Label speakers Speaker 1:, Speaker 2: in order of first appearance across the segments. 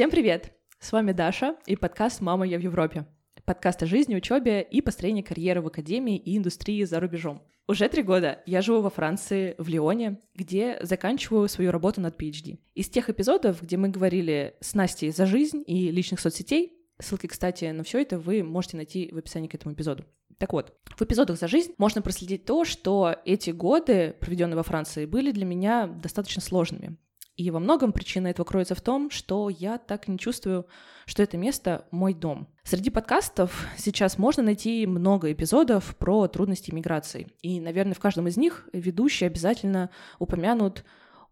Speaker 1: Всем привет! С вами Даша и подкаст «Мама, я в Европе». Подкаст о жизни, учебе и построении карьеры в академии и индустрии за рубежом. Уже три года я живу во Франции, в Лионе, где заканчиваю свою работу над PhD. Из тех эпизодов, где мы говорили с Настей за жизнь и личных соцсетей, ссылки, кстати, на все это вы можете найти в описании к этому эпизоду. Так вот, в эпизодах «За жизнь» можно проследить то, что эти годы, проведенные во Франции, были для меня достаточно сложными. И во многом причина этого кроется в том, что я так не чувствую, что это место — мой дом. Среди подкастов сейчас можно найти много эпизодов про трудности миграции. И, наверное, в каждом из них ведущие обязательно упомянут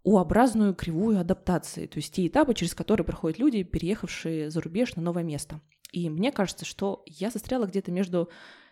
Speaker 1: U-образную кривую адаптации, то есть те этапы, через которые проходят люди, переехавшие за рубеж на новое место. И мне кажется, что я застряла где-то между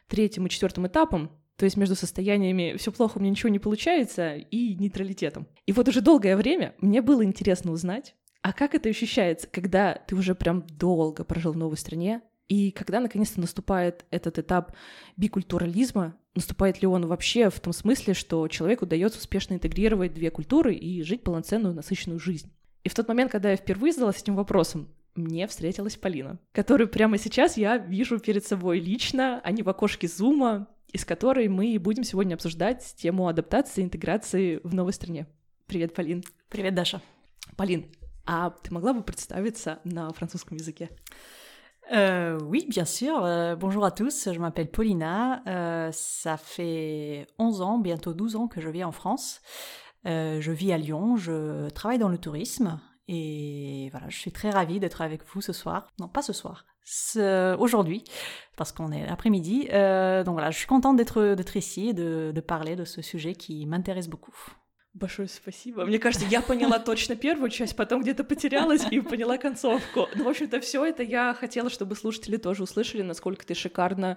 Speaker 1: третьим и четвертым этапом, то есть между состояниями все плохо, у меня ничего не получается и нейтралитетом. И вот уже долгое время мне было интересно узнать, а как это ощущается, когда ты уже прям долго прожил в новой стране, и когда наконец-то наступает этот этап бикультурализма, наступает ли он вообще в том смысле, что человеку удается успешно интегрировать две культуры и жить полноценную, насыщенную жизнь. И в тот момент, когда я впервые задалась этим вопросом, мне встретилась Полина, которую прямо сейчас я вижу перед собой лично, а не в окошке зума, из которой мы будем сегодня обсуждать тему адаптации и интеграции в новой стране. Привет, Полин.
Speaker 2: Привет, Даша.
Speaker 1: Полин, а ты могла бы представиться на французском языке?
Speaker 2: Euh, oui, bien sûr. Euh, bonjour à tous, je m'appelle Paulina. Euh, ça fait 11 ans, bientôt 12 ans que je vis en France. Euh, je vis à Lyon, je travaille dans le tourisme et voilà, je suis très ravie d'être avec vous ce soir. Non, pas ce soir, aujourd'hui, parce qu'on est après-midi. Euh, donc voilà, je suis contente d'être ici et de, de parler de ce sujet qui m'intéresse beaucoup.
Speaker 1: Большое спасибо. Мне кажется, я поняла точно первую часть, потом где-то потерялась и поняла концовку. Ну, в общем-то, все это я хотела, чтобы слушатели тоже услышали, насколько ты шикарно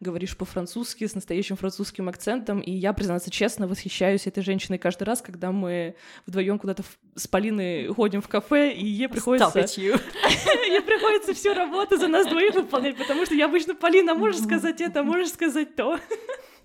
Speaker 1: говоришь по-французски, с настоящим французским акцентом. И я, признаться честно, восхищаюсь этой женщиной каждый раз, когда мы вдвоем куда-то с Полиной ходим в кафе, и ей приходится... Ей приходится всю работу за нас двоих выполнять, потому что я обычно, Полина, можешь сказать это, можешь сказать то.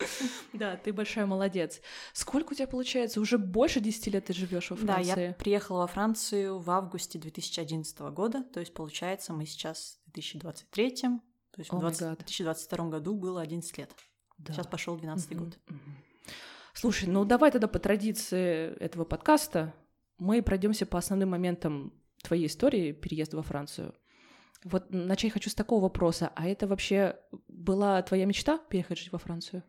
Speaker 1: Да, ты большая молодец. Сколько у тебя получается? Уже больше 10 лет ты живешь во Франции?
Speaker 2: Да, я приехала во Францию в августе 2011 года, то есть получается мы сейчас в 2023, то есть в 20, 2022 году было 11 лет. Да. Сейчас пошел 12 год.
Speaker 1: Слушай, ну давай тогда по традиции этого подкаста мы пройдемся по основным моментам твоей истории переезда во Францию. Вот начать хочу с такого вопроса. А это вообще была твоя мечта переехать жить во Францию?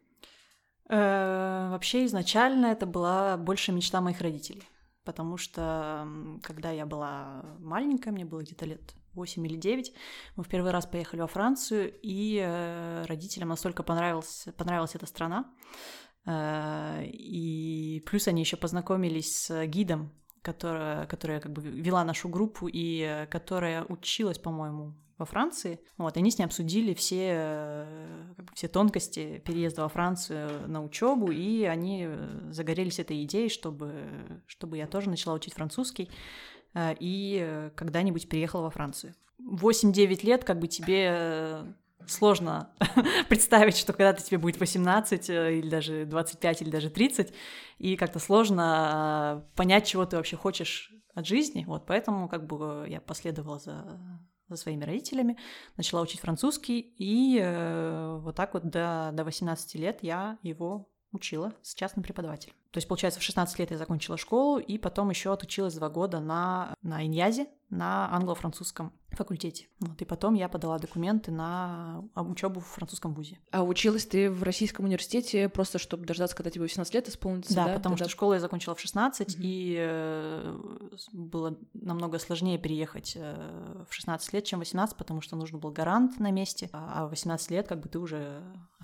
Speaker 2: Э, вообще изначально это была больше мечта моих родителей, потому что когда я была маленькая, мне было где-то лет 8 или 9, мы в первый раз поехали во Францию, и э, родителям настолько понравилась, понравилась эта страна, э, и плюс они еще познакомились с гидом, которая, которая как бы вела нашу группу и которая училась, по-моему, во Франции. Вот, они с ней обсудили все, э, как бы, все тонкости переезда во Францию на учебу, и они э, загорелись этой идеей, чтобы, чтобы я тоже начала учить французский э, и когда-нибудь переехала во Францию. 8-9 лет как бы тебе сложно представить, что когда-то тебе будет 18 или даже 25 или даже 30, и как-то сложно понять, чего ты вообще хочешь от жизни. Вот поэтому как бы я последовала за за своими родителями, начала учить французский, и э, вот так вот до, до 18 лет я его учила с частным преподавателем. То есть, получается, в 16 лет я закончила школу, и потом еще отучилась два года на, на Иньязе, на англо-французском факультете. Вот, и потом я подала документы на учебу в французском вузе.
Speaker 1: А училась ты в Российском университете просто, чтобы дождаться, когда тебе 18 лет исполнится,
Speaker 2: да? Да, потому Тогда... что школу я закончила в 16, mm-hmm. и э, было намного сложнее переехать э, в 16 лет, чем в 18, потому что нужен был гарант на месте, а в 18 лет как бы ты уже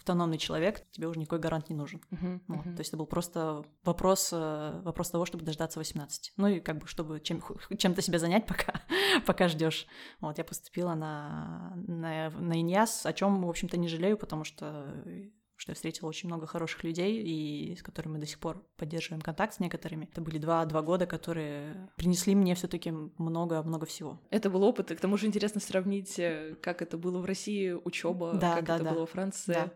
Speaker 2: автономный человек, тебе уже никакой гарант не нужен. Mm-hmm. Вот, mm-hmm. То есть это был просто вопрос, э, вопрос того, чтобы дождаться 18. Ну и как бы, чтобы чем, чем-то себя занять, пока, пока ждешь. Вот, я поступила на, на, на ИНЯС, о чем, в общем-то, не жалею, потому что что я встретила очень много хороших людей, и с которыми мы до сих пор поддерживаем контакт с некоторыми. Это были два, два года, которые принесли мне все таки много-много всего.
Speaker 1: Это был опыт, и к тому же интересно сравнить, э, как это было в России, учеба, да, как да, это да. было во Франции.
Speaker 2: Да.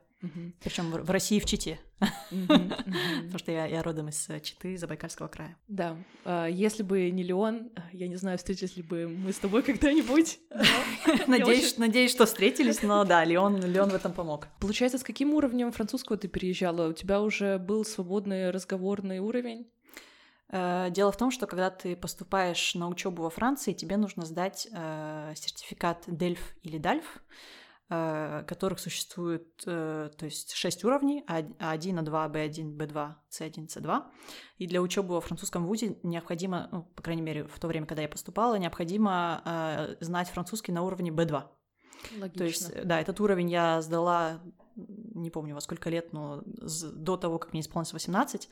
Speaker 2: Причем в России в Чите. Потому что я, я родом из Читы, Забайкальского края.
Speaker 1: Да. А, если бы не Леон, я не знаю, встретились ли бы мы с тобой когда-нибудь.
Speaker 2: Надеюсь, надеюсь, что встретились, но да, Леон, Леон в этом помог.
Speaker 1: Получается, с каким уровнем французского ты переезжала? У тебя уже был свободный разговорный уровень?
Speaker 2: Э, дело в том, что когда ты поступаешь на учебу во Франции, тебе нужно сдать э, сертификат DELF или DALF, э, которых существует, э, то есть шесть уровней, А1, А2, Б1, Б2, С1, С2. И для учебы во французском вузе необходимо, ну, по крайней мере, в то время, когда я поступала, необходимо э, знать французский на уровне Б2.
Speaker 1: Логично.
Speaker 2: То есть, да, этот уровень я сдала не помню во сколько лет, но до того, как мне исполнилось 18,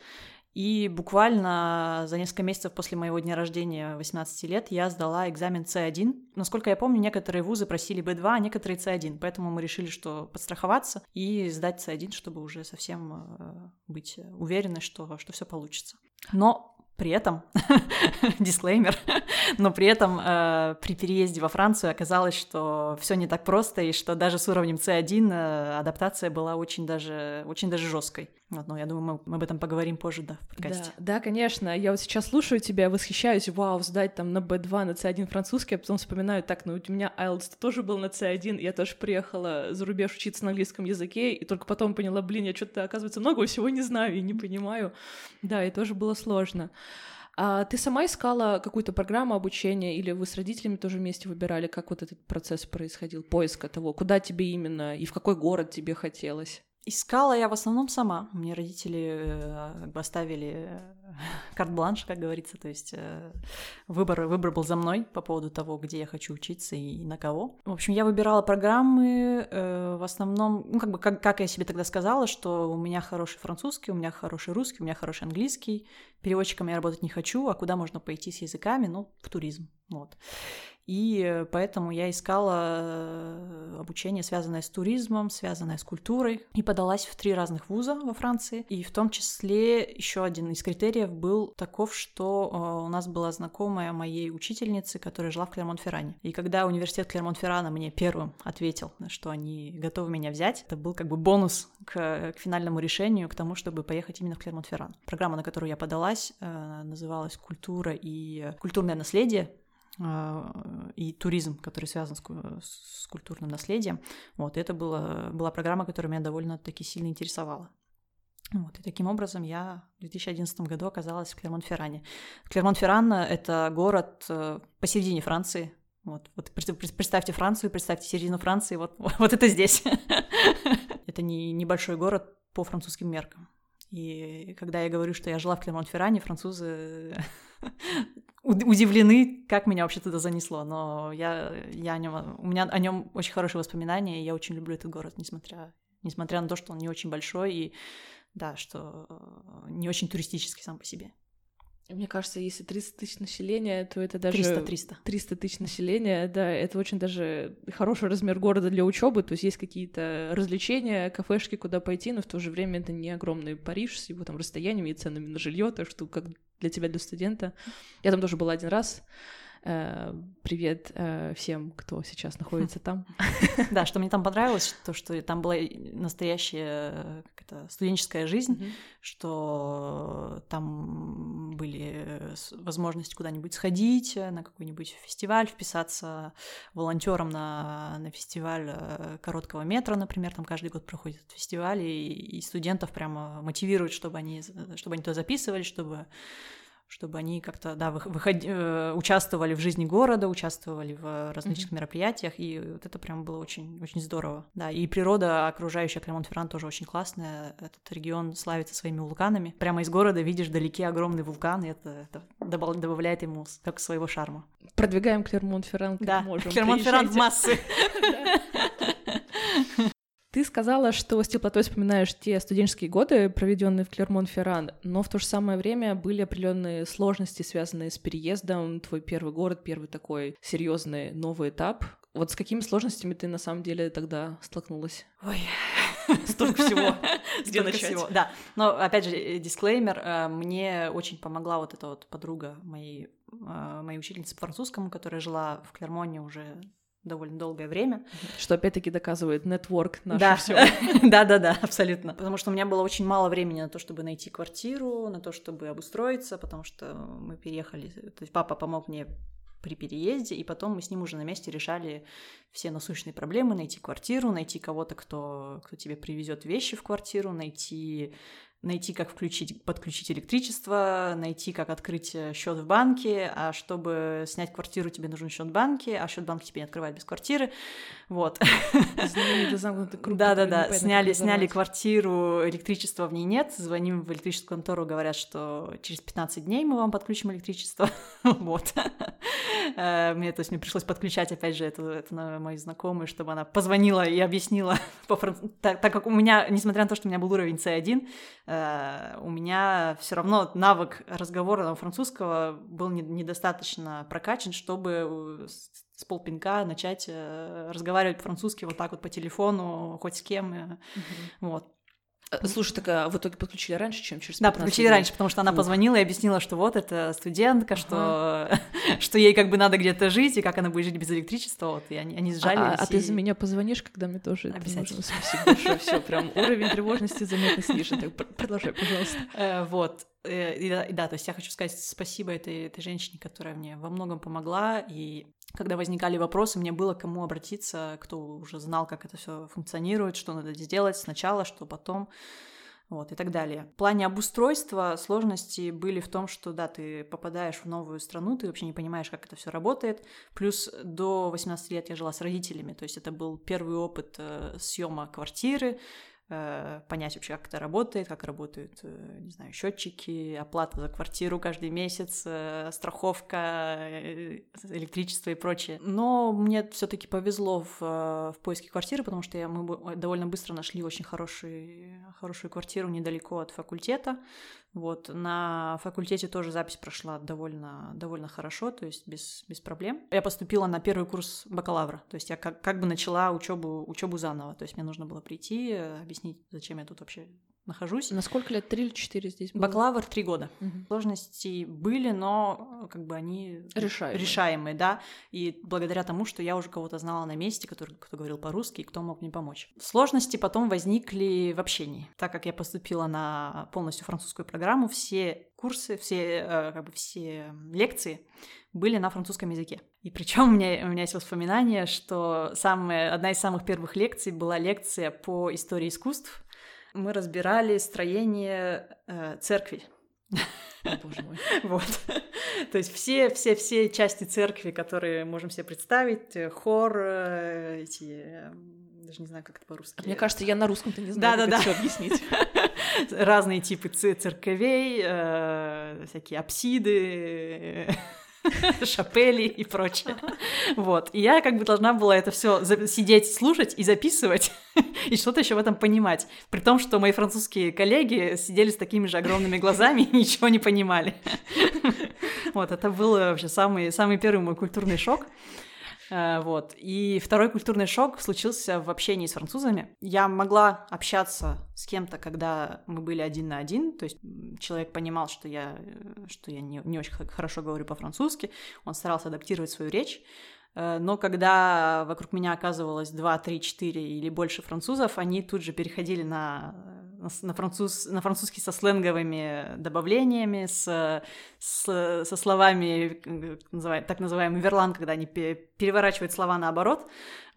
Speaker 2: и буквально за несколько месяцев после моего дня рождения, 18 лет, я сдала экзамен C1. Насколько я помню, некоторые вузы просили B2, а некоторые C1, поэтому мы решили, что подстраховаться и сдать C1, чтобы уже совсем э, быть уверены, что, что все получится. Но при этом, дисклеймер, но при этом э, при переезде во Францию оказалось, что все не так просто, и что даже с уровнем C1 э, адаптация была очень даже, очень даже жесткой. Вот, но я думаю, мы, мы об этом поговорим позже, да, в подкасте.
Speaker 1: Да, да, конечно. Я вот сейчас слушаю тебя, восхищаюсь, вау, сдать там на B2, на C1 французский, а потом вспоминаю, так, ну у меня IELTS тоже был на C1, я тоже приехала за рубеж учиться на английском языке, и только потом поняла, блин, я что-то, оказывается, много всего не знаю и не понимаю. Да, и тоже было сложно. А ты сама искала какую-то программу обучения или вы с родителями тоже вместе выбирали, как вот этот процесс происходил, поиска того, куда тебе именно и в какой город тебе хотелось?
Speaker 2: Искала я в основном сама. Мне родители э, как бы оставили э, карт-бланш, как говорится, то есть э, выбор, выбор был за мной по поводу того, где я хочу учиться и на кого. В общем, я выбирала программы в основном, ну, как бы, как, как я себе тогда сказала, что у меня хороший французский, у меня хороший русский, у меня хороший английский, переводчиком я работать не хочу, а куда можно пойти с языками? Ну, в туризм, вот. И поэтому я искала э, обучение, связанное с туризмом, связанное с культурой, и подалась в три разных вуза во Франции. И в том числе еще один из критериев был таков, что э, у нас была знакомая моей учительницы, которая жила в Клермон-Ферране. И когда университет Клермон-Феррана мне первым ответил, что они готовы меня взять, это был как бы бонус к, к финальному решению, к тому, чтобы поехать именно в Клермон-Ферран. Программа, на которую я подалась, э, называлась «Культура и культурное наследие», и туризм, который связан с, с культурным наследием. Вот, это было, была программа, которая меня довольно-таки сильно интересовала. Вот, и таким образом я в 2011 году оказалась в Клермон-Ферране. Клермон-Ферран — это город э, посередине Франции. Вот, вот представьте Францию, представьте середину Франции, вот, вот это здесь. Это не небольшой город по французским меркам. И когда я говорю, что я жила в Клермон-Ферране, французы удивлены, как меня вообще туда занесло. Но я, я о нем, у меня о нем очень хорошие воспоминания, и я очень люблю этот город, несмотря, несмотря на то, что он не очень большой и да, что не очень туристический сам по себе.
Speaker 1: Мне кажется, если 30 тысяч населения, то это даже...
Speaker 2: 300, 300.
Speaker 1: 300 тысяч населения, да, это очень даже хороший размер города для учебы, то есть есть какие-то развлечения, кафешки, куда пойти, но в то же время это не огромный Париж с его там расстояниями и ценами на жилье, так что как для тебя, для студента. Я там тоже была один раз, привет э, всем, кто сейчас находится там.
Speaker 2: Да, что мне там понравилось, то, что там была настоящая студенческая жизнь, что там были возможности куда-нибудь сходить, на какой-нибудь фестиваль, вписаться волонтером на, на фестиваль э, короткого метра, например, там каждый год проходит фестиваль, и, и студентов прямо мотивируют, чтобы они, чтобы они туда записывались, чтобы чтобы они как-то, да, выход... Э, участвовали в жизни города, участвовали в различных mm-hmm. мероприятиях, и вот это прям было очень, очень здорово. Да, и природа окружающая Клемонт-Ферран тоже очень классная. Этот регион славится своими вулканами. Прямо из города видишь вдалеке огромный вулкан, и это, это добавляет ему как своего шарма.
Speaker 1: Продвигаем Клермонт-Ферран как
Speaker 2: да,
Speaker 1: можем.
Speaker 2: Клермонт-Ферран в массы.
Speaker 1: Ты сказала, что с теплотой вспоминаешь те студенческие годы, проведенные в Клермон-Ферран, но в то же самое время были определенные сложности, связанные с переездом, твой первый город, первый такой серьезный новый этап. Вот с какими сложностями ты на самом деле тогда столкнулась?
Speaker 2: Ой,
Speaker 1: столько всего. Где начать? Всего.
Speaker 2: Да, но опять же, э, дисклеймер, э, мне очень помогла вот эта вот подруга моей, э, моей учительницы по французскому, которая жила в Клермоне уже довольно долгое время.
Speaker 1: Что опять-таки доказывает нетворк наш
Speaker 2: да.
Speaker 1: все.
Speaker 2: да, да, да, абсолютно. Потому что у меня было очень мало времени на то, чтобы найти квартиру, на то, чтобы обустроиться, потому что мы переехали. То есть папа помог мне при переезде, и потом мы с ним уже на месте решали все насущные проблемы, найти квартиру, найти кого-то, кто, кто тебе привезет вещи в квартиру, найти найти, как включить, подключить электричество, найти, как открыть э, счет в банке, а чтобы снять квартиру, тебе нужен счет в банке, а счет банка тебе не открывает без квартиры. Вот. Да-да-да, сняли, сняли квартиру, электричества в ней нет, звоним в электрическую контору, говорят, что через 15 дней мы вам подключим электричество. Вот. Э, мне, то есть, мне пришлось подключать, опять же, это, это на мои знакомые, чтобы она позвонила и объяснила, так, так как у меня, несмотря на то, что у меня был уровень C1, Э, у меня все равно навык разговора французского был недостаточно прокачан, чтобы с полпинка начать э, разговаривать по-французски вот так вот по телефону, хоть с кем. Mm-hmm. Вот.
Speaker 1: Э, слушай, так а в итоге подключили раньше, чем через 15
Speaker 2: Да, подключили
Speaker 1: дней?
Speaker 2: раньше, потому что она Ух. позвонила и объяснила, что вот это студентка, ага. что, что ей как бы надо где-то жить, и как она будет жить без электричества, вот, и они, они сжались.
Speaker 1: А, а,
Speaker 2: и...
Speaker 1: ты за меня позвонишь, когда мне тоже
Speaker 2: Обязательно.
Speaker 1: Спасибо большое, все, прям уровень тревожности заметно снижен, так продолжай, пожалуйста.
Speaker 2: Э, вот, да, и да, то есть я хочу сказать спасибо этой, этой женщине, которая мне во многом помогла, и когда возникали вопросы, мне было к кому обратиться, кто уже знал, как это все функционирует, что надо сделать сначала, что потом вот, и так далее. В плане обустройства сложности были в том, что, да, ты попадаешь в новую страну, ты вообще не понимаешь, как это все работает. Плюс до 18 лет я жила с родителями, то есть это был первый опыт э, съема квартиры, Э, понять вообще, как это работает, как работают, э, не знаю, счетчики, оплата за квартиру каждый месяц, э, страховка, электричество и прочее. Но мне все-таки повезло в, в поиске квартиры, потому что я, мы довольно быстро нашли очень хороший, хорошую квартиру недалеко от факультета. Вот, на факультете тоже запись прошла довольно, довольно хорошо, то есть без, без проблем. Я поступила на первый курс бакалавра, то есть я как, как бы начала учебу, учебу заново, то есть мне нужно было прийти, объяснить, зачем я тут вообще нахожусь.
Speaker 1: На сколько лет? Три или четыре здесь было?
Speaker 2: Бакалавр три года. Угу. Сложности были, но как бы они решаемые. решаемые, да. И благодаря тому, что я уже кого-то знала на месте, который кто говорил по-русски, и кто мог мне помочь. Сложности потом возникли в общении. Так как я поступила на полностью французскую программу, все курсы, все, э, как бы все лекции были на французском языке. И причем у меня, у меня есть воспоминание, что самая, одна из самых первых лекций была лекция по истории искусств, мы разбирали строение э, церкви.
Speaker 1: О, боже мой.
Speaker 2: Вот. То есть все, все, все части церкви, которые можем себе представить, э, хор, э, эти э, даже не знаю, как это по-русски.
Speaker 1: Мне кажется, я на русском-то не знаю, да, как да, это да. объяснить.
Speaker 2: Разные типы церковей, всякие апсиды, шапели и прочее. Вот. И я как бы должна была это все сидеть, слушать и записывать, и что-то еще в этом понимать. При том, что мои французские коллеги сидели с такими же огромными глазами и ничего не понимали. Вот, это был вообще самый, самый первый мой культурный шок. Э, вот. И второй культурный шок случился в общении с французами. Я могла общаться с кем-то, когда мы были один на один, то есть человек понимал, что я, что я не, не очень хорошо говорю по-французски, он старался адаптировать свою речь, э, но когда вокруг меня оказывалось 2, 3, 4 или больше французов, они тут же переходили на на, француз, на французский со сленговыми добавлениями, с, с, со словами, так называемый верлан, когда они переворачивают слова наоборот.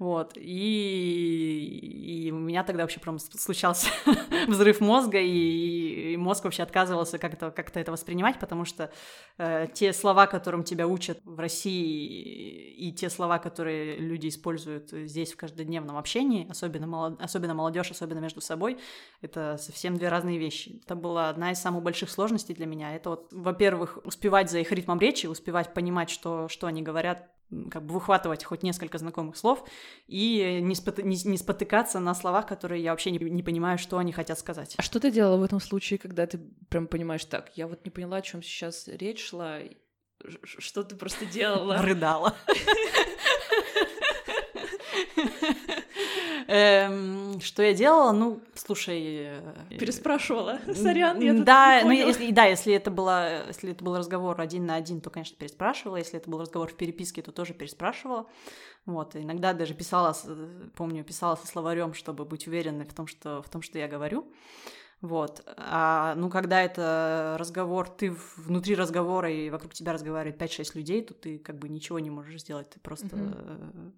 Speaker 2: Вот. И, и у меня тогда вообще прям случался взрыв мозга, и, и мозг вообще отказывался как-то как это воспринимать, потому что э, те слова, которым тебя учат в России, и те слова, которые люди используют здесь в каждодневном общении, особенно, молод... особенно молодежь, особенно между собой, это совсем две разные вещи. Это была одна из самых больших сложностей для меня. Это вот, во-первых, успевать за их ритмом речи, успевать понимать, что, что они говорят, как бы выхватывать хоть несколько знакомых слов и не, споты, не, не спотыкаться на словах, которые я вообще не, не понимаю, что они хотят сказать.
Speaker 1: А что ты делала в этом случае, когда ты прям понимаешь, так, я вот не поняла, о чем сейчас речь шла, что ты просто делала?
Speaker 2: Рыдала. Эм, что я делала? Ну, слушай...
Speaker 1: Э, переспрашивала. Сорян, я
Speaker 2: Да, ну, если, да, если это, было, если это был разговор один на один, то, конечно, переспрашивала. Если это был разговор в переписке, то тоже переспрашивала. Вот, иногда даже писала, помню, писала со словарем, чтобы быть уверенной в том, что, в том, что я говорю. Вот. А, ну, когда это разговор, ты внутри разговора, и вокруг тебя разговаривает 5-6 людей, то ты как бы ничего не можешь сделать. Ты просто...
Speaker 1: Mm-hmm.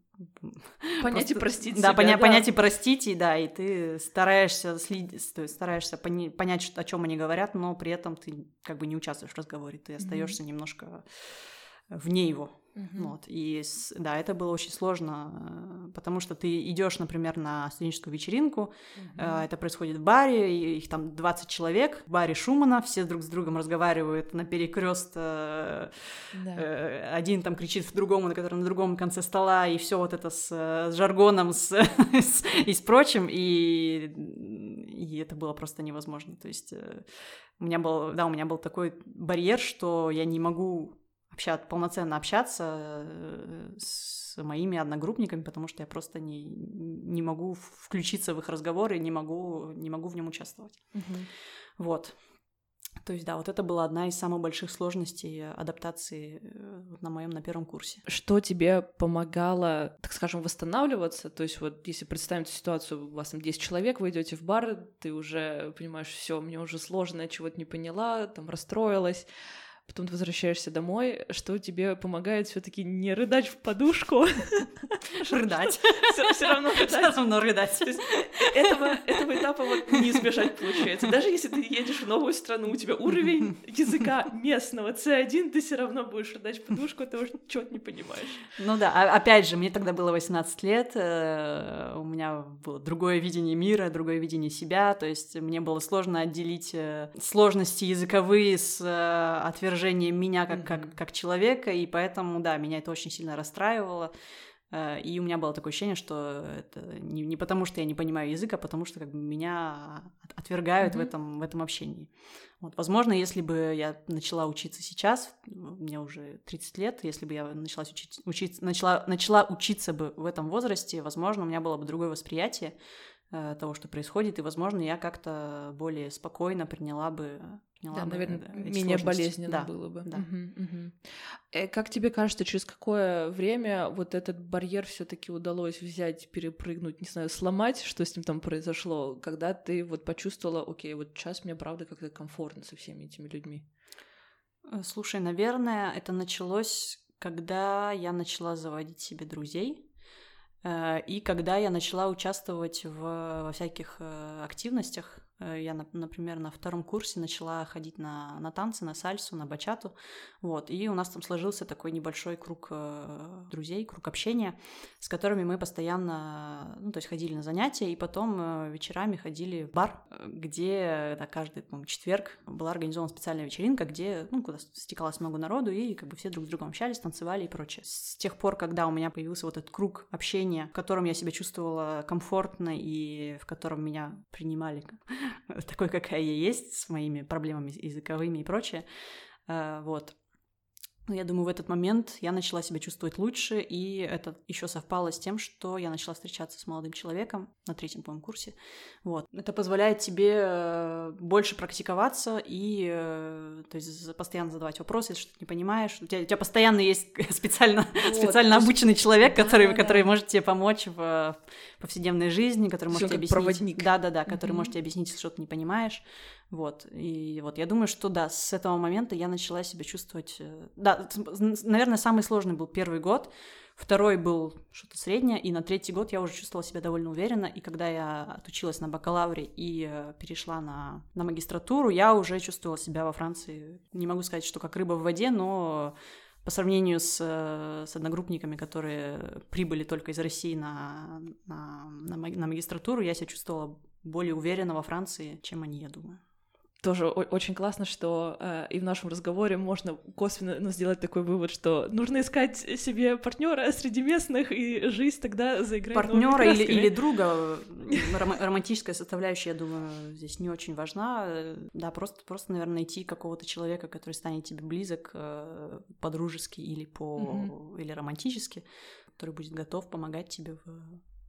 Speaker 1: Понять и простить
Speaker 2: да, себя, поня- да, понять и простить, и да, и ты стараешься следить, то есть стараешься пони- понять, о чем они говорят, но при этом ты как бы не участвуешь в разговоре, ты остаешься mm-hmm. немножко вне его. Uh-huh. Вот. И да, это было очень сложно, потому что ты идешь, например, на студенческую вечеринку, uh-huh. это происходит в баре, их там 20 человек, в баре Шумана, все друг с другом разговаривают на перекрест, да. Э, один там кричит в другому, на котором на другом конце стола, и все вот это с, с жаргоном с, с, и с прочим, и, и это было просто невозможно. То есть э, у меня был, да, у меня был такой барьер, что я не могу общаться, полноценно общаться э, с моими одногруппниками, потому что я просто не, не могу включиться в их разговоры, не могу, не могу в нем участвовать. Угу. Вот. То есть, да, вот это была одна из самых больших сложностей адаптации э, на моем на первом курсе.
Speaker 1: Что тебе помогало, так скажем, восстанавливаться? То есть, вот если представим ситуацию, у вас там 10 человек, вы идете в бар, ты уже понимаешь, все, мне уже сложно, я чего-то не поняла, там расстроилась потом ты возвращаешься домой, что тебе помогает все таки не рыдать в подушку.
Speaker 2: Рыдать.
Speaker 1: Все равно рыдать. Все
Speaker 2: равно рыдать.
Speaker 1: Этого, этого этапа вот не избежать получается. Даже если ты едешь в новую страну, у тебя уровень языка местного C1, ты все равно будешь рыдать в подушку, потому что чего-то не понимаешь.
Speaker 2: Ну да, а, опять же, мне тогда было 18 лет, э, у меня было другое видение мира, другое видение себя, то есть мне было сложно отделить э, сложности языковые с э, отвержением отвержением меня как, как, как человека, и поэтому, да, меня это очень сильно расстраивало. Э, и у меня было такое ощущение, что это не, не потому, что я не понимаю язык, а потому что как бы меня отвергают mm-hmm. в, этом, в этом общении. Вот, возможно, если бы я начала учиться сейчас, мне уже 30 лет, если бы я начала учить, учиться, начала, начала учиться бы в этом возрасте, возможно, у меня было бы другое восприятие э, того, что происходит, и, возможно, я как-то более спокойно приняла бы
Speaker 1: приняла да, бы наверное, да, менее болезненно да, было бы. Да. Угу, угу. Как тебе кажется, через какое время вот этот барьер все-таки удалось взять, перепрыгнуть, не знаю, сломать, что с ним там произошло, когда ты вот почувствовала, окей, вот сейчас мне правда как-то комфортно со всеми этими людьми?
Speaker 2: Э, слушай, наверное, это началось, когда я начала заводить себе друзей. Э, и когда я начала участвовать в, во всяких активностях, я, например, на втором курсе начала ходить на, на танцы, на сальсу, на бачату. Вот. И у нас там сложился такой небольшой круг э, друзей, круг общения, с которыми мы постоянно, ну, то есть ходили на занятия, и потом э, вечерами ходили в бар, где да, каждый, по четверг была организована специальная вечеринка, где, ну, куда стекалось много народу, и как бы все друг с другом общались, танцевали и прочее. С тех пор, когда у меня появился вот этот круг общения, в котором я себя чувствовала комфортно и в котором меня принимали такой, какая я есть, с моими проблемами языковыми и прочее. Э, вот. Но я думаю, в этот момент я начала себя чувствовать лучше, и это еще совпало с тем, что я начала встречаться с молодым человеком на третьем, по курсе. Вот. Это позволяет тебе э, больше практиковаться и э, то есть, постоянно задавать вопросы, если что-то не понимаешь. У тебя, у тебя постоянно есть специально, вот, специально обученный человек, да, который, да, который да. может тебе помочь в повседневной жизни, который может тебе объяснить...
Speaker 1: проводник.
Speaker 2: Да-да-да, который mm-hmm. может тебе объяснить, если что-то не понимаешь. Вот, и вот я думаю, что да, с этого момента я начала себя чувствовать... Э, да, наверное, самый сложный был первый год, второй был что-то среднее, и на третий год я уже чувствовала себя довольно уверенно, и когда я отучилась на бакалавре и э, перешла на, на магистратуру, я уже чувствовала себя во Франции, не могу сказать, что как рыба в воде, но по сравнению с, э, с одногруппниками, которые прибыли только из России на, на, на, на магистратуру, я себя чувствовала более уверенно во Франции, чем они, я думаю
Speaker 1: тоже очень классно, что э, и в нашем разговоре можно косвенно ну, сделать такой вывод, что нужно искать себе партнера среди местных, и жизнь тогда заиграет
Speaker 2: Партнера или, или друга. Ром- романтическая составляющая, я думаю, здесь не очень важна. Да, просто, просто наверное, найти какого-то человека, который станет тебе близок э, по-дружески или, по... Mm-hmm. или романтически, который будет готов помогать тебе в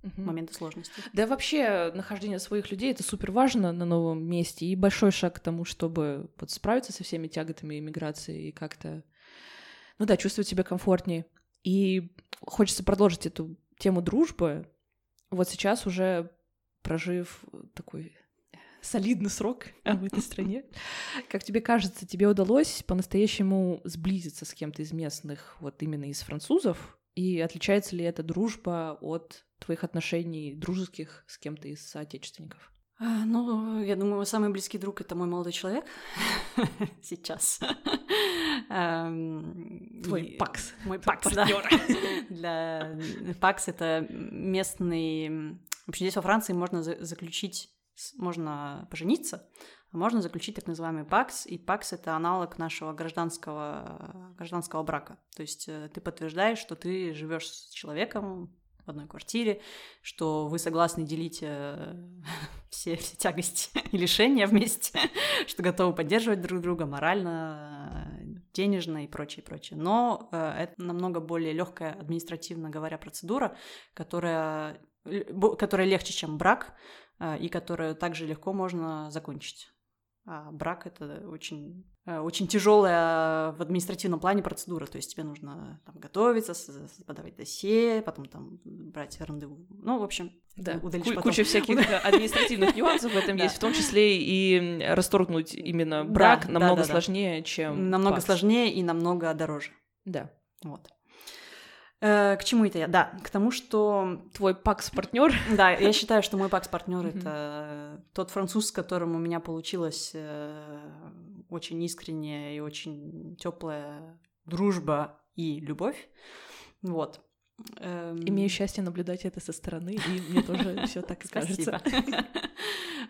Speaker 2: угу. моменты сложности.
Speaker 1: Да вообще нахождение своих людей это супер важно на новом месте и большой шаг к тому, чтобы вот справиться со всеми тяготами иммиграции и как-то, ну да, чувствовать себя комфортнее. И хочется продолжить эту тему дружбы. Вот сейчас уже прожив такой солидный срок в этой стране. Как тебе кажется, тебе удалось по-настоящему сблизиться с кем-то из местных, вот именно из французов? И отличается ли эта дружба от твоих отношений дружеских с кем-то из соотечественников?
Speaker 2: А, ну, я думаю, самый близкий друг это мой молодой человек сейчас.
Speaker 1: Эм, Твой пакс.
Speaker 2: Мой пакс, да. Для пакс это местный. Вообще здесь во Франции можно заключить, можно пожениться, а можно заключить так называемый ПАКС, и ПАКС — это аналог нашего гражданского, гражданского брака. То есть э, ты подтверждаешь, что ты живешь с человеком в одной квартире, что вы согласны делить э, все, все тягости и лишения вместе, что готовы поддерживать друг друга морально, денежно и прочее, прочее. Но э, это намного более легкая, административно говоря, процедура, которая, которая легче, чем брак, э, и которую также легко можно закончить. А брак это очень, э, очень тяжелая в административном плане процедура. То есть тебе нужно там, готовиться, подавать досье, потом там брать рандеву. Ну, в общем,
Speaker 1: да. удалить потом. Куча всяких административных нюансов в этом есть, в том числе и расторгнуть именно брак намного сложнее, чем
Speaker 2: Намного сложнее и намного дороже.
Speaker 1: Да.
Speaker 2: Вот. Э, к чему это я? Да, к тому, что...
Speaker 1: Твой пакс-партнер.
Speaker 2: Да, я считаю, что мой пакс-партнер это тот француз, с которым у меня получилась э, очень искренняя и очень теплая дружба и любовь. Вот.
Speaker 1: Эм... Имею счастье наблюдать это со стороны, и мне тоже все так и кажется.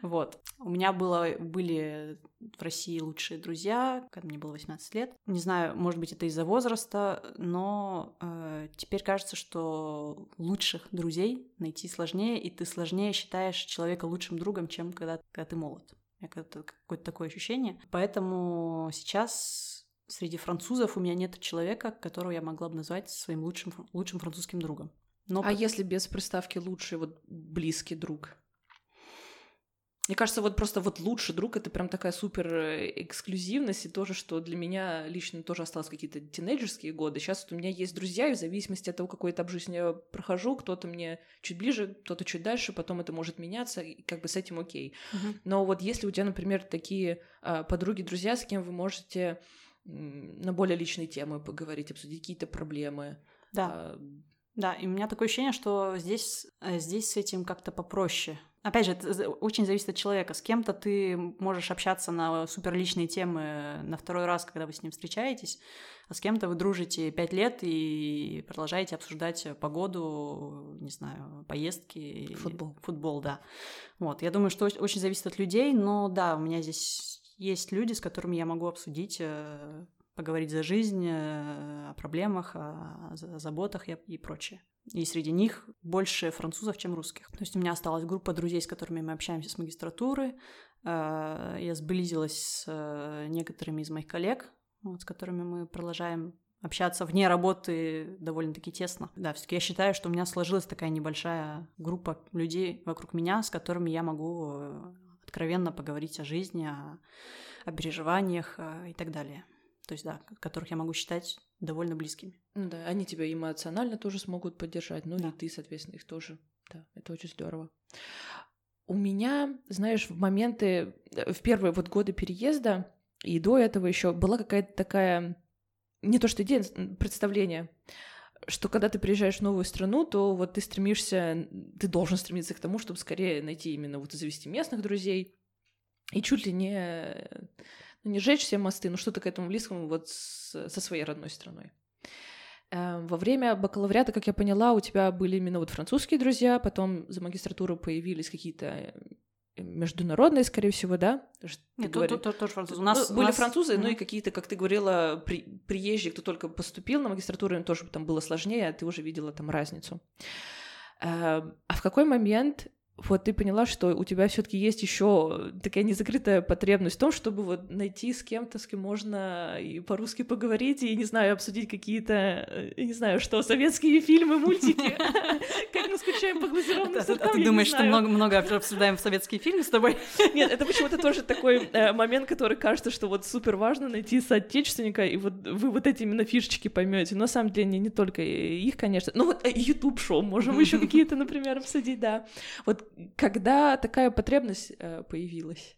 Speaker 2: Вот. У меня было, были в России лучшие друзья, когда мне было 18 лет. Не знаю, может быть, это из-за возраста, но э, теперь кажется, что лучших друзей найти сложнее, и ты сложнее считаешь человека лучшим другом, чем когда, когда ты молод. Это какое-то такое ощущение. Поэтому сейчас среди французов у меня нет человека, которого я могла бы назвать своим лучшим, лучшим французским другом.
Speaker 1: Но... А если без приставки лучший, вот близкий друг? Мне кажется, вот просто вот лучший друг — это прям такая супер э, эксклюзивность, и тоже, что для меня лично тоже осталось какие-то тинейджерские годы. Сейчас вот у меня есть друзья, и в зависимости от того, какой этап жизни я прохожу, кто-то мне чуть ближе, кто-то чуть дальше, потом это может меняться, и как бы с этим окей. Uh-huh. Но вот если у тебя, например, такие а, подруги, друзья, с кем вы можете на более личные темы поговорить, обсудить какие-то проблемы.
Speaker 2: Да. А... Да, и у меня такое ощущение, что здесь, э, здесь с этим как-то попроще. Опять же, это очень зависит от человека. С кем-то ты можешь общаться на суперличные темы на второй раз, когда вы с ним встречаетесь, а с кем-то вы дружите пять лет и продолжаете обсуждать погоду, не знаю, поездки.
Speaker 1: Футбол.
Speaker 2: Футбол, да. Вот, я думаю, что очень зависит от людей, но да, у меня здесь есть люди, с которыми я могу обсудить э, поговорить за жизнь, э, о проблемах, о заботах и прочее. И среди них больше французов, чем русских. То есть у меня осталась группа друзей, с которыми мы общаемся с магистратуры. Э, я сблизилась с некоторыми из моих коллег, вот, с которыми мы продолжаем общаться вне работы довольно-таки тесно. Да, все таки я считаю, что у меня сложилась такая небольшая группа людей вокруг меня, с которыми я могу откровенно поговорить о жизни, о, о переживаниях и так далее. То есть, да, которых я могу считать довольно близкими.
Speaker 1: Ну да, они тебя эмоционально тоже смогут поддержать, ну да. и ты, соответственно, их тоже. Да, это очень здорово. У меня, знаешь, в моменты, э, в первые вот годы переезда и до этого еще была какая-то такая, не то что идея, представление, что когда ты приезжаешь в новую страну, то вот ты стремишься, ты должен стремиться к тому, чтобы скорее найти именно вот и завести местных друзей, и чуть ли не ну, не сжечь все мосты, но что-то к этому близкому вот с, со своей родной страной. Эм, во время бакалавриата, как я поняла, у тебя были именно вот французские друзья, потом за магистратуру появились какие-то э, международные, скорее всего, да?
Speaker 2: Нет, говори... тут, тут, тоже французы.
Speaker 1: У нас, ну, были нас... французы, mm-hmm. ну и какие-то, как ты говорила, при... приезжие, кто только поступил на магистратуру, им тоже там было сложнее, а ты уже видела там разницу. Эм, а в какой момент вот ты поняла, что у тебя все-таки есть еще такая незакрытая потребность в том, чтобы вот найти с кем-то, с кем можно и по-русски поговорить, и, не знаю, обсудить какие-то, э, не знаю, что, советские фильмы, мультики, как мы скучаем по глазированным
Speaker 2: А ты думаешь, что много обсуждаем советские фильмы с тобой?
Speaker 1: Нет, это почему-то тоже такой э, момент, который кажется, что вот супер важно найти соотечественника, и вот вы вот эти именно фишечки поймете. Но на самом деле не только их, конечно. Ну вот YouTube шоу можем еще какие-то, например, обсудить, да. Вот когда такая потребность э, появилась?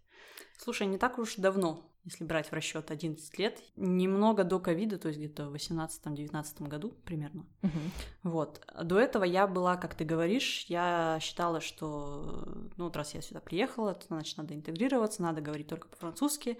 Speaker 2: Слушай, не так уж давно, если брать в расчет 11 лет, немного до ковида, то есть где-то в 18-19 году примерно. Угу. Вот. До этого я была, как ты говоришь, я считала, что, ну, вот раз я сюда приехала, то, значит, надо интегрироваться, надо говорить только по-французски.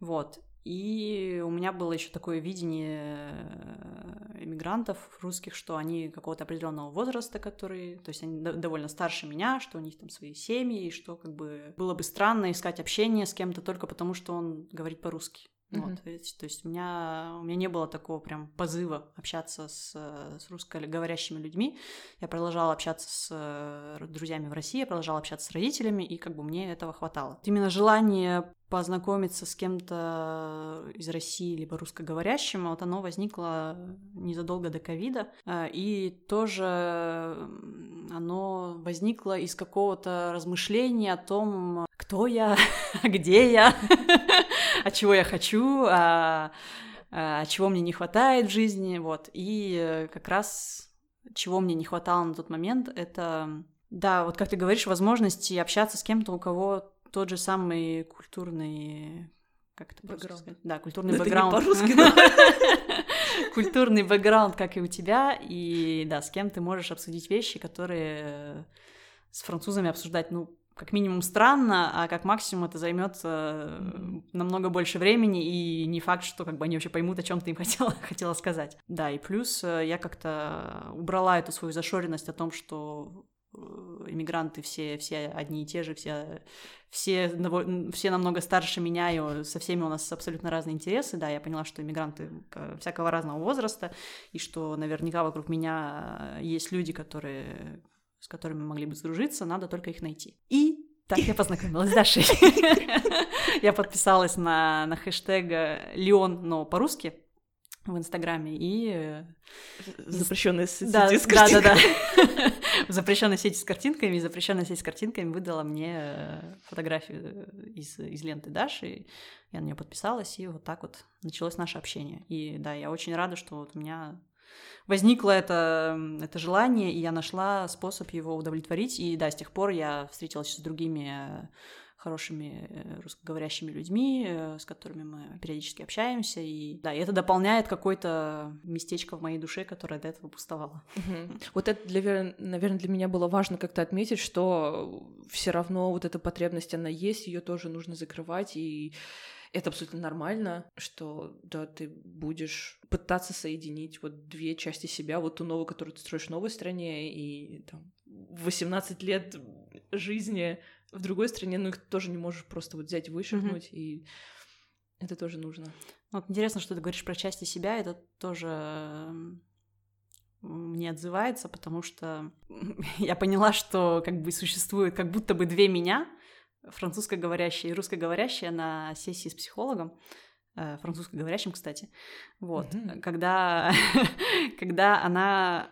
Speaker 2: Вот. И у меня было еще такое видение э, иммигрантов русских, что они какого-то определенного возраста, которые, то есть они довольно старше меня, что у них там свои семьи, и что как бы было бы странно искать общение с кем-то только потому, что он говорит по-русски. Mm-hmm. Вот, то есть у меня, у меня не было такого прям позыва общаться с, с русскоговорящими людьми. Я продолжала общаться с э, друзьями в России, я продолжала общаться с родителями, и как бы мне этого хватало. Именно желание познакомиться с кем-то из России, либо русскоговорящим, вот оно возникло незадолго до ковида, э, и тоже оно возникло из какого-то размышления о том, кто я, где я, от чего я хочу, а, а чего мне не хватает в жизни, вот. И э, как раз чего мне не хватало на тот момент, это, да, вот как ты говоришь, возможности общаться с кем-то, у кого тот же самый культурный как это
Speaker 1: бэкграунд. сказать?
Speaker 2: Да, культурный это бэкграунд.
Speaker 1: по-русски,
Speaker 2: Культурный бэкграунд, как и у тебя, и да, с кем ты можешь обсудить вещи, которые с французами обсуждать, ну, как минимум странно, а как максимум это займет mm-hmm. намного больше времени, и не факт, что как бы они вообще поймут, о чем ты им хотела, хотела сказать. Да, и плюс э, я как-то убрала эту свою зашоренность о том, что э, иммигранты все, все одни и те же, все, все, все намного старше меня, и со всеми у нас абсолютно разные интересы. Да, я поняла, что иммигранты всякого разного возраста, и что наверняка вокруг меня есть люди, которые с которыми могли бы сдружиться, надо только их найти. И так я познакомилась с Дашей. Я подписалась на, на хэштег Леон, но по-русски в Инстаграме и... Э,
Speaker 1: запрещенная сеть
Speaker 2: да, с картинками. Да, да, да. Запрещенная сеть с картинками, и запрещенная сеть с картинками выдала мне э, фотографию из, из ленты Даши. Я на нее подписалась, и вот так вот началось наше общение. И да, я очень рада, что вот у меня возникло это, это желание, и я нашла способ его удовлетворить. И да, с тех пор я встретилась с другими э, хорошими э, русскоговорящими людьми, э, с которыми мы периодически общаемся. И да, и это дополняет какое-то местечко в моей душе, которое до этого пустовало.
Speaker 1: Угу. Вот это, для, наверное, для меня было важно как-то отметить, что все равно вот эта потребность, она есть, ее тоже нужно закрывать. И это абсолютно нормально, что да, ты будешь пытаться соединить вот две части себя, вот ту новую, которую ты строишь в новой стране, и там 18 лет жизни в другой стране, ну их тоже не можешь просто вот взять, вышагнуть, mm-hmm. и это тоже нужно.
Speaker 2: Вот интересно, что ты говоришь про части себя, это тоже мне отзывается, потому что я поняла, что как бы существует как будто бы две меня, французскоговорящая и русскоговорящая на сессии с психологом, э, французскоговорящим, кстати. Вот. Mm-hmm. Когда, когда она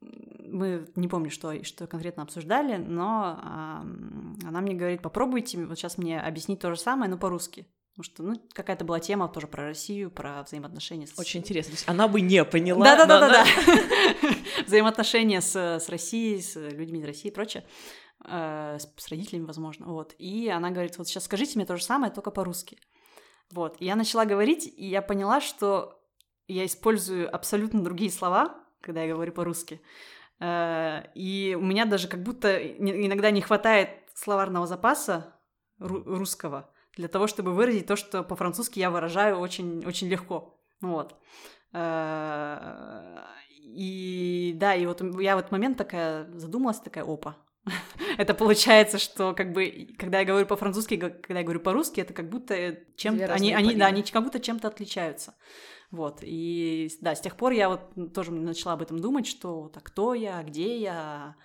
Speaker 2: мы не помню, что, что конкретно обсуждали, но э, она мне говорит, попробуйте вот сейчас мне объяснить то же самое, но по-русски. Потому что, ну, какая-то была тема тоже про Россию, про взаимоотношения с...
Speaker 1: Очень интересно. То есть она бы не поняла.
Speaker 2: Да-да-да-да. Взаимоотношения с, с Россией, с людьми из России и прочее. Э, с, родителями, возможно, вот. И она говорит, вот сейчас скажите мне то же самое, только по-русски. Вот. И я начала говорить, и я поняла, что я использую абсолютно другие слова, когда я говорю по-русски. Э, и у меня даже как будто иногда не хватает словарного запаса русского для того, чтобы выразить то, что по-французски я выражаю очень, очень легко. Вот. Э, и да, и вот я в этот момент такая задумалась, такая, опа, это получается, что как бы, когда я говорю по-французски, когда я говорю по-русски, это как будто чем-то, они, они, да, они как будто чем-то отличаются. Вот, и да, с тех пор я вот тоже начала об этом думать, что так кто я, где я,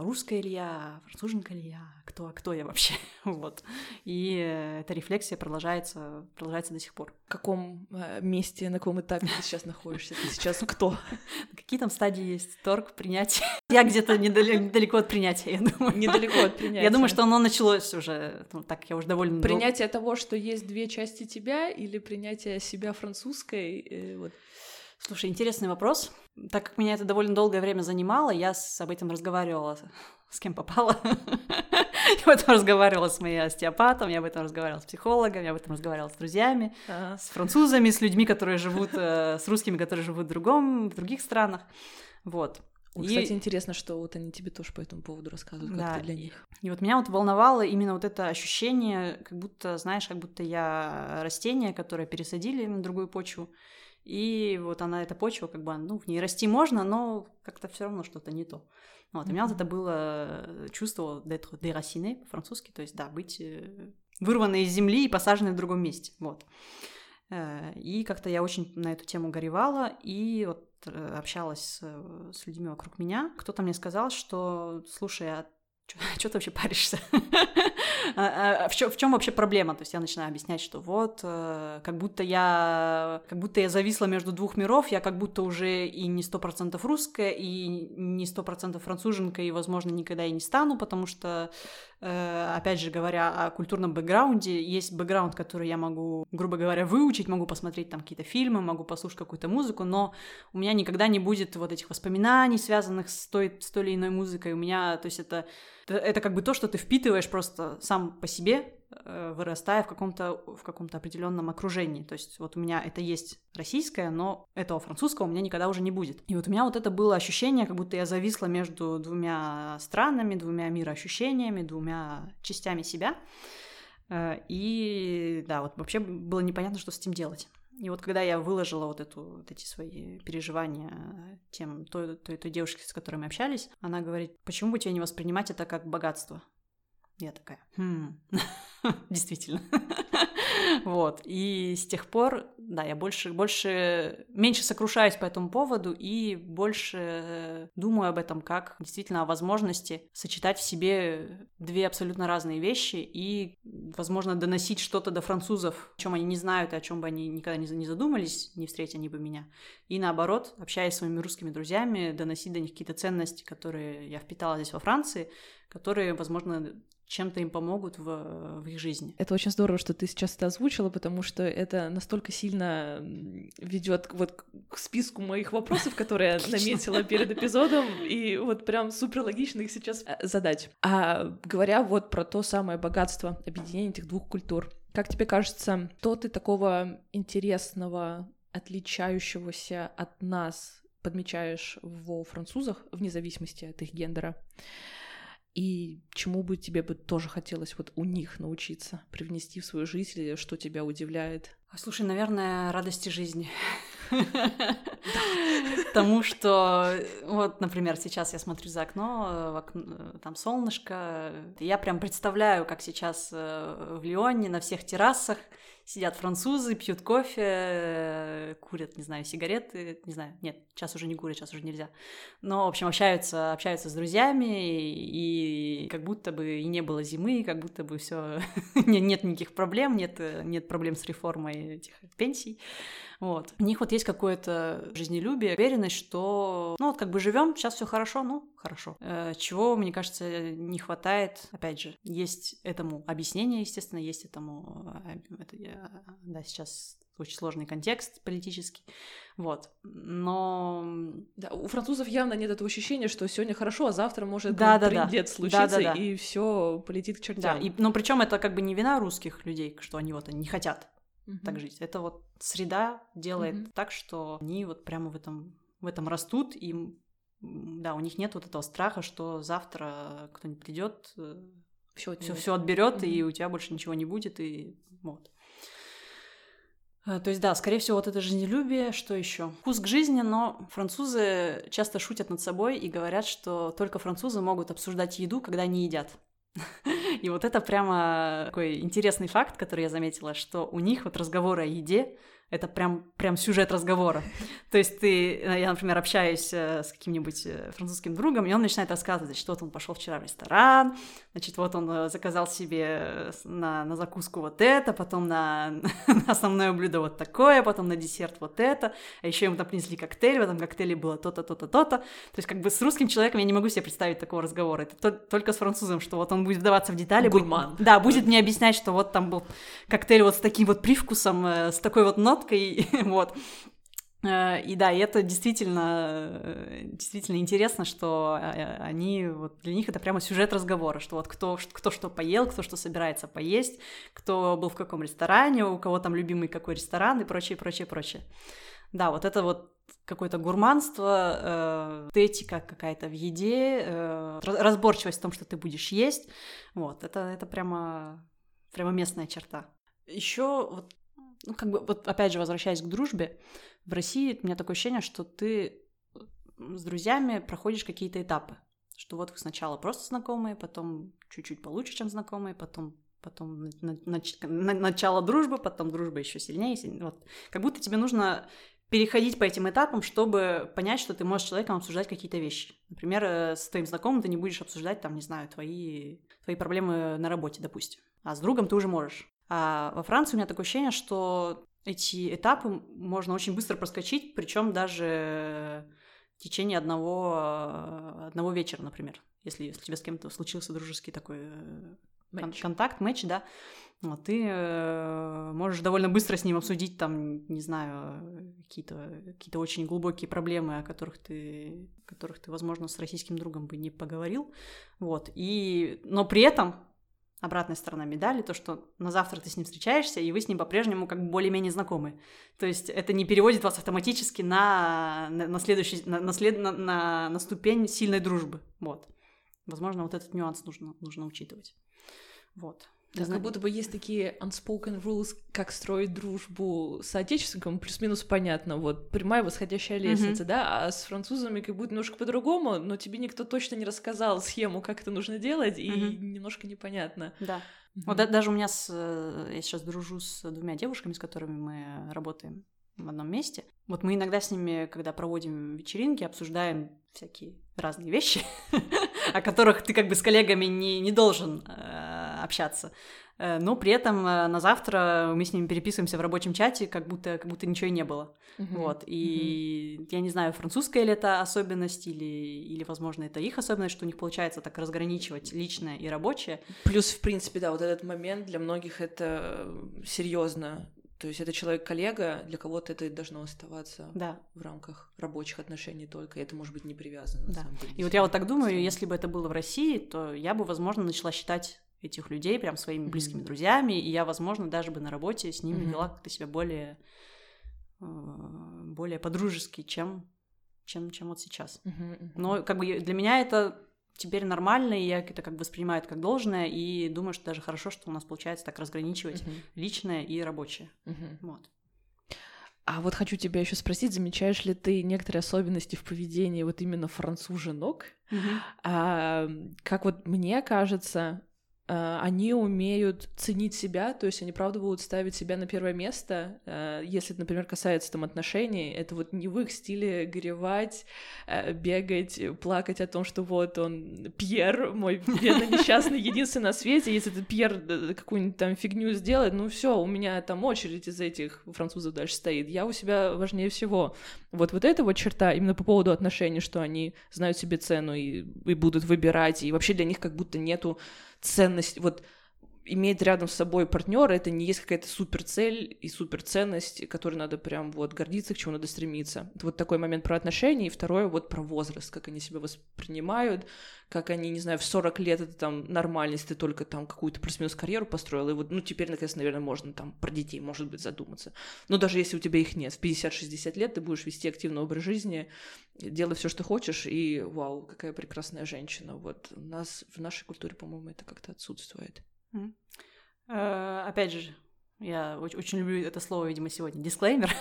Speaker 2: русская ли я, француженка ли я, кто, кто я вообще, вот. И эта рефлексия продолжается, продолжается до сих пор.
Speaker 1: В каком э, месте, на каком этапе ты сейчас находишься? Ты сейчас кто?
Speaker 2: Какие там стадии есть? Торг, принятие? Я где-то недалеко от принятия, я думаю.
Speaker 1: Недалеко от принятия.
Speaker 2: Я думаю, что оно началось уже, ну, так я уже довольно...
Speaker 1: Принятие того, что есть две части тебя, или принятие себя французской? э, Вот.
Speaker 2: Слушай, интересный вопрос. Так как меня это довольно долгое время занимало, я с, об этом разговаривала с кем попала. я об этом разговаривала с моей остеопатом, я об этом разговаривала с психологом, я об этом разговаривала с друзьями,
Speaker 1: Ага.
Speaker 2: с французами, с людьми, которые живут, э, с русскими, которые живут в другом, в других странах. Вот. И-
Speaker 1: Кстати, интересно, что вот они тебе тоже по этому поводу рассказывают, как
Speaker 2: Да,
Speaker 1: ты для
Speaker 2: и-
Speaker 1: них.
Speaker 2: И вот меня вот волновало именно вот это ощущение, как будто, знаешь, как будто я растение, которое пересадили на другую почву, и вот она, эта почва, как бы, ну, в ней расти можно, но как-то все равно что-то не то. Вот, у меня вот это было э, чувство d'être déraciné по-французски, то есть, да, быть э, вырванной из земли и посаженной в другом месте, вот. Э, И как-то я очень на эту тему горевала, и вот общалась с, с людьми вокруг меня. Кто-то мне сказал, что, слушай, а что ты вообще паришься? А- а в чем вообще проблема? То есть я начинаю объяснять, что вот, э, как будто я, как будто я зависла между двух миров, я как будто уже и не сто процентов русская, и не сто процентов француженка, и, возможно, никогда и не стану, потому что, опять же, говоря о культурном бэкграунде, есть бэкграунд, который я могу, грубо говоря, выучить, могу посмотреть там какие-то фильмы, могу послушать какую-то музыку, но у меня никогда не будет вот этих воспоминаний, связанных с той, с той или иной музыкой. У меня, то есть это, это, как бы то, что ты впитываешь просто сам по себе, э, вырастая в каком-то в каком-то определенном окружении. То есть вот у меня это есть российское, но этого французского у меня никогда уже не будет. И вот у меня вот это было ощущение, как будто я зависла между двумя странами, двумя мироощущениями, двумя частями себя. Э, И да, вот вообще было непонятно, что с этим делать. И вот когда я выложила вот, эту, вот эти свои переживания тем, той, той, той девушке, с которой мы общались, она говорит, почему бы тебе не воспринимать это как богатство? Я такая, «Хм, действительно. Вот. И с тех пор, да, я больше, больше, меньше сокрушаюсь по этому поводу и больше думаю об этом как действительно о возможности сочетать в себе две абсолютно разные вещи и, возможно, доносить что-то до французов, о чем они не знают и о чем бы они никогда не за- не задумались, не встретя они бы меня. И наоборот, общаясь с своими русскими друзьями, доносить до них какие-то ценности, которые я впитала здесь во Франции, которые, возможно, чем-то им помогут в, в их жизни.
Speaker 1: Это очень здорово, что ты сейчас это озвучила, потому что это настолько сильно ведет вот к- к списку моих вопросов, которые я наметила перед эпизодом, и вот прям супер логично их сейчас э, задать. А говоря вот про то самое богатство объединения этих двух культур, как тебе кажется, что ты такого интересного, отличающегося от нас подмечаешь во французах, вне зависимости от их гендера? И чему бы тебе бы тоже хотелось вот у них научиться, привнести в свою жизнь, или что тебя удивляет?
Speaker 2: А, Слушай, наверное, радости жизни. Тому, что вот, например, сейчас я смотрю за окно, э, окно, э, там солнышко, я прям представляю, как сейчас э, в Лионе на всех террасах сидят французы, пьют кофе, э, курят, не знаю, сигареты, не знаю, нет, сейчас уже не курят, сейчас уже нельзя. Но, в общем, общаются, общаются с друзьями, и, и как будто бы и не было зимы, как будто бы все нет никаких проблем, нет, э, нет проблем с реформой этих пенсий. Вот. У них вот есть какое-то жизнелюбие, уверенность, что, ну, вот как бы живем, сейчас все хорошо, ну, хорошо. Э, чего, мне кажется, не хватает, опять же, есть этому объяснение, естественно, есть этому, э, это я, да, сейчас очень сложный контекст политический, вот, но...
Speaker 1: Да, у французов явно нет этого ощущения, что сегодня хорошо, а завтра может
Speaker 2: Да, да, да.
Speaker 1: случиться,
Speaker 2: Да-да-да.
Speaker 1: и все полетит к
Speaker 2: Да,
Speaker 1: чертям.
Speaker 2: и, но причем это как бы не вина русских людей, что они вот они не хотят
Speaker 1: Мгм.
Speaker 2: так жить. Это вот среда делает
Speaker 1: Мгм.
Speaker 2: так, что они вот прямо в этом, в этом растут, и да, у них нет вот этого страха, что завтра кто-нибудь придет,
Speaker 1: Все,
Speaker 2: все, все отберет, и
Speaker 1: Мгм.
Speaker 2: у тебя больше ничего не будет, и вот. Э, То есть, да, скорее всего, вот это жизнелюбие, что еще? Вкус к жизни, но французы часто шутят над собой и говорят, что только французы могут обсуждать еду, когда они едят. И вот это прямо такой интересный факт, который я заметила, что у них вот разговоры о еде это прям, прям сюжет разговора. То есть ты, я, например, общаюсь э, с каким-нибудь э, французским другом, и он начинает рассказывать, что вот он пошел вчера в ресторан, значит, вот он э, заказал себе на, на закуску вот это, потом на, на основное блюдо вот такое, потом на десерт вот это, а еще ему там принесли коктейль, в этом коктейле было то-то, то-то, то-то. То есть как бы с русским человеком я не могу себе представить такого разговора. Это только с французом, что вот он будет вдаваться в детали.
Speaker 1: Гурман.
Speaker 2: Будет, да, будет мне объяснять, что вот там был коктейль вот с таким вот привкусом, с такой вот нот ноткой, вот. Э, и да, и это действительно, э, действительно интересно, что э, они, вот для них это прямо сюжет разговора, что вот кто, кто что поел, кто что собирается поесть, кто был в каком ресторане, у кого там любимый какой ресторан и прочее, прочее, прочее. Да, вот это вот какое-то гурманство, э, этика какая-то в еде, э, разборчивость в том, что ты будешь есть. Вот, это, это прямо, прямо местная черта. Еще вот ну, как бы, вот опять же, возвращаясь к дружбе, в России у меня такое ощущение, что ты с друзьями проходишь какие-то этапы. Что вот вы сначала просто знакомые, потом чуть-чуть получше, чем знакомые, потом потом на, на, на, начало дружбы, потом дружба еще сильнее, сильнее. Вот. Как будто тебе нужно переходить по этим этапам, чтобы понять, что ты можешь с человеком обсуждать какие-то вещи. Например, э, с твоим знакомым ты не будешь обсуждать, там, не знаю, твои, твои проблемы на работе, допустим. А с другом ты уже можешь. А во Франции у меня такое ощущение, что эти этапы можно очень быстро проскочить, причем даже в течение одного, одного вечера, например. Если, если у тебя с кем-то случился дружеский такой э, матч. контакт, матч, да, вот, ты э, можешь довольно быстро с ним обсудить там, не знаю, какие-то какие очень глубокие проблемы, о которых ты, которых ты, возможно, с российским другом бы не поговорил, вот, и, но при этом обратная сторона медали, то, что на завтра ты с ним встречаешься, и вы с ним по-прежнему как бы более-менее знакомы. То есть это не переводит вас автоматически на, на, на следующий, на, на, след, на, на, на ступень сильной дружбы. Вот. Возможно, вот этот нюанс нужно, нужно учитывать. Вот.
Speaker 1: Да, как будто бы есть такие unspoken rules, как строить дружбу с отечественником, плюс-минус понятно, вот, прямая восходящая лестница, mm-hmm. да, а с французами как будто немножко по-другому, но тебе никто точно не рассказал схему, как это нужно делать, и mm-hmm. немножко непонятно.
Speaker 2: Да. Mm-hmm. Вот даже у меня с... Э, я сейчас дружу с двумя девушками, с которыми мы работаем в одном месте. Вот мы иногда с ними, когда проводим вечеринки, обсуждаем всякие разные вещи, о которых ты как бы с коллегами не, не должен э, общаться. Э, но при этом э, на завтра мы с ними переписываемся в рабочем чате, как будто, как будто ничего и не было. Uh-huh. Вот. И uh-huh. я не знаю, французская ли это особенность, или, или, возможно, это их особенность, что у них получается так разграничивать личное и рабочее.
Speaker 1: Плюс, в принципе, да, вот этот момент для многих это серьезно то есть это человек-коллега, для кого-то это должно оставаться
Speaker 2: да.
Speaker 1: в рамках рабочих отношений только, и это может быть не привязано.
Speaker 2: Да. И вот я вот так думаю, если бы это было в России, то я бы, возможно, начала считать этих людей прям своими близкими mm-hmm. друзьями, и я, возможно, даже бы на работе с ними mm-hmm. вела как-то себя более, э, более по-дружески, чем, чем, чем вот сейчас. Mm-hmm. Но как бы для меня это теперь нормально, и я это как бы воспринимаю это как должное, и думаю, что даже хорошо, что у нас получается так разграничивать uh-huh. личное и рабочее. Uh-huh. Вот.
Speaker 1: А вот хочу тебя еще спросить, замечаешь ли ты некоторые особенности в поведении вот именно француженок? Uh-huh. А, как вот мне кажется, они умеют ценить себя, то есть они правда будут ставить себя на первое место. Э, если, например, касается там отношений, это вот не в их стиле горевать, э, бегать, плакать о том, что вот он Пьер, мой бедный несчастный, единственный на свете. Если этот Пьер какую-нибудь там фигню сделает, ну все, у меня там очередь из этих французов дальше стоит. Я у себя важнее всего. Вот вот эта вот черта именно по поводу отношений, что они знают себе цену и, и будут выбирать, и вообще для них как будто нету ценность, вот иметь рядом с собой партнера это не есть какая-то супер цель и супер ценность, которой надо прям вот гордиться, к чему надо стремиться. Это вот такой момент про отношения, и второе вот про возраст, как они себя воспринимают, как они, не знаю, в 40 лет это там нормальность, ты только там какую-то плюс-минус карьеру построил, и вот, ну, теперь, наконец, наверное, можно там про детей, может быть, задуматься. Но даже если у тебя их нет, в 50-60 лет ты будешь вести активный образ жизни, делай все, что хочешь, и вау, какая прекрасная женщина. Вот у нас в нашей культуре, по-моему, это как-то отсутствует. Mm.
Speaker 2: Uh, опять же, я очень, очень люблю это слово, видимо, сегодня. Дисклеймер.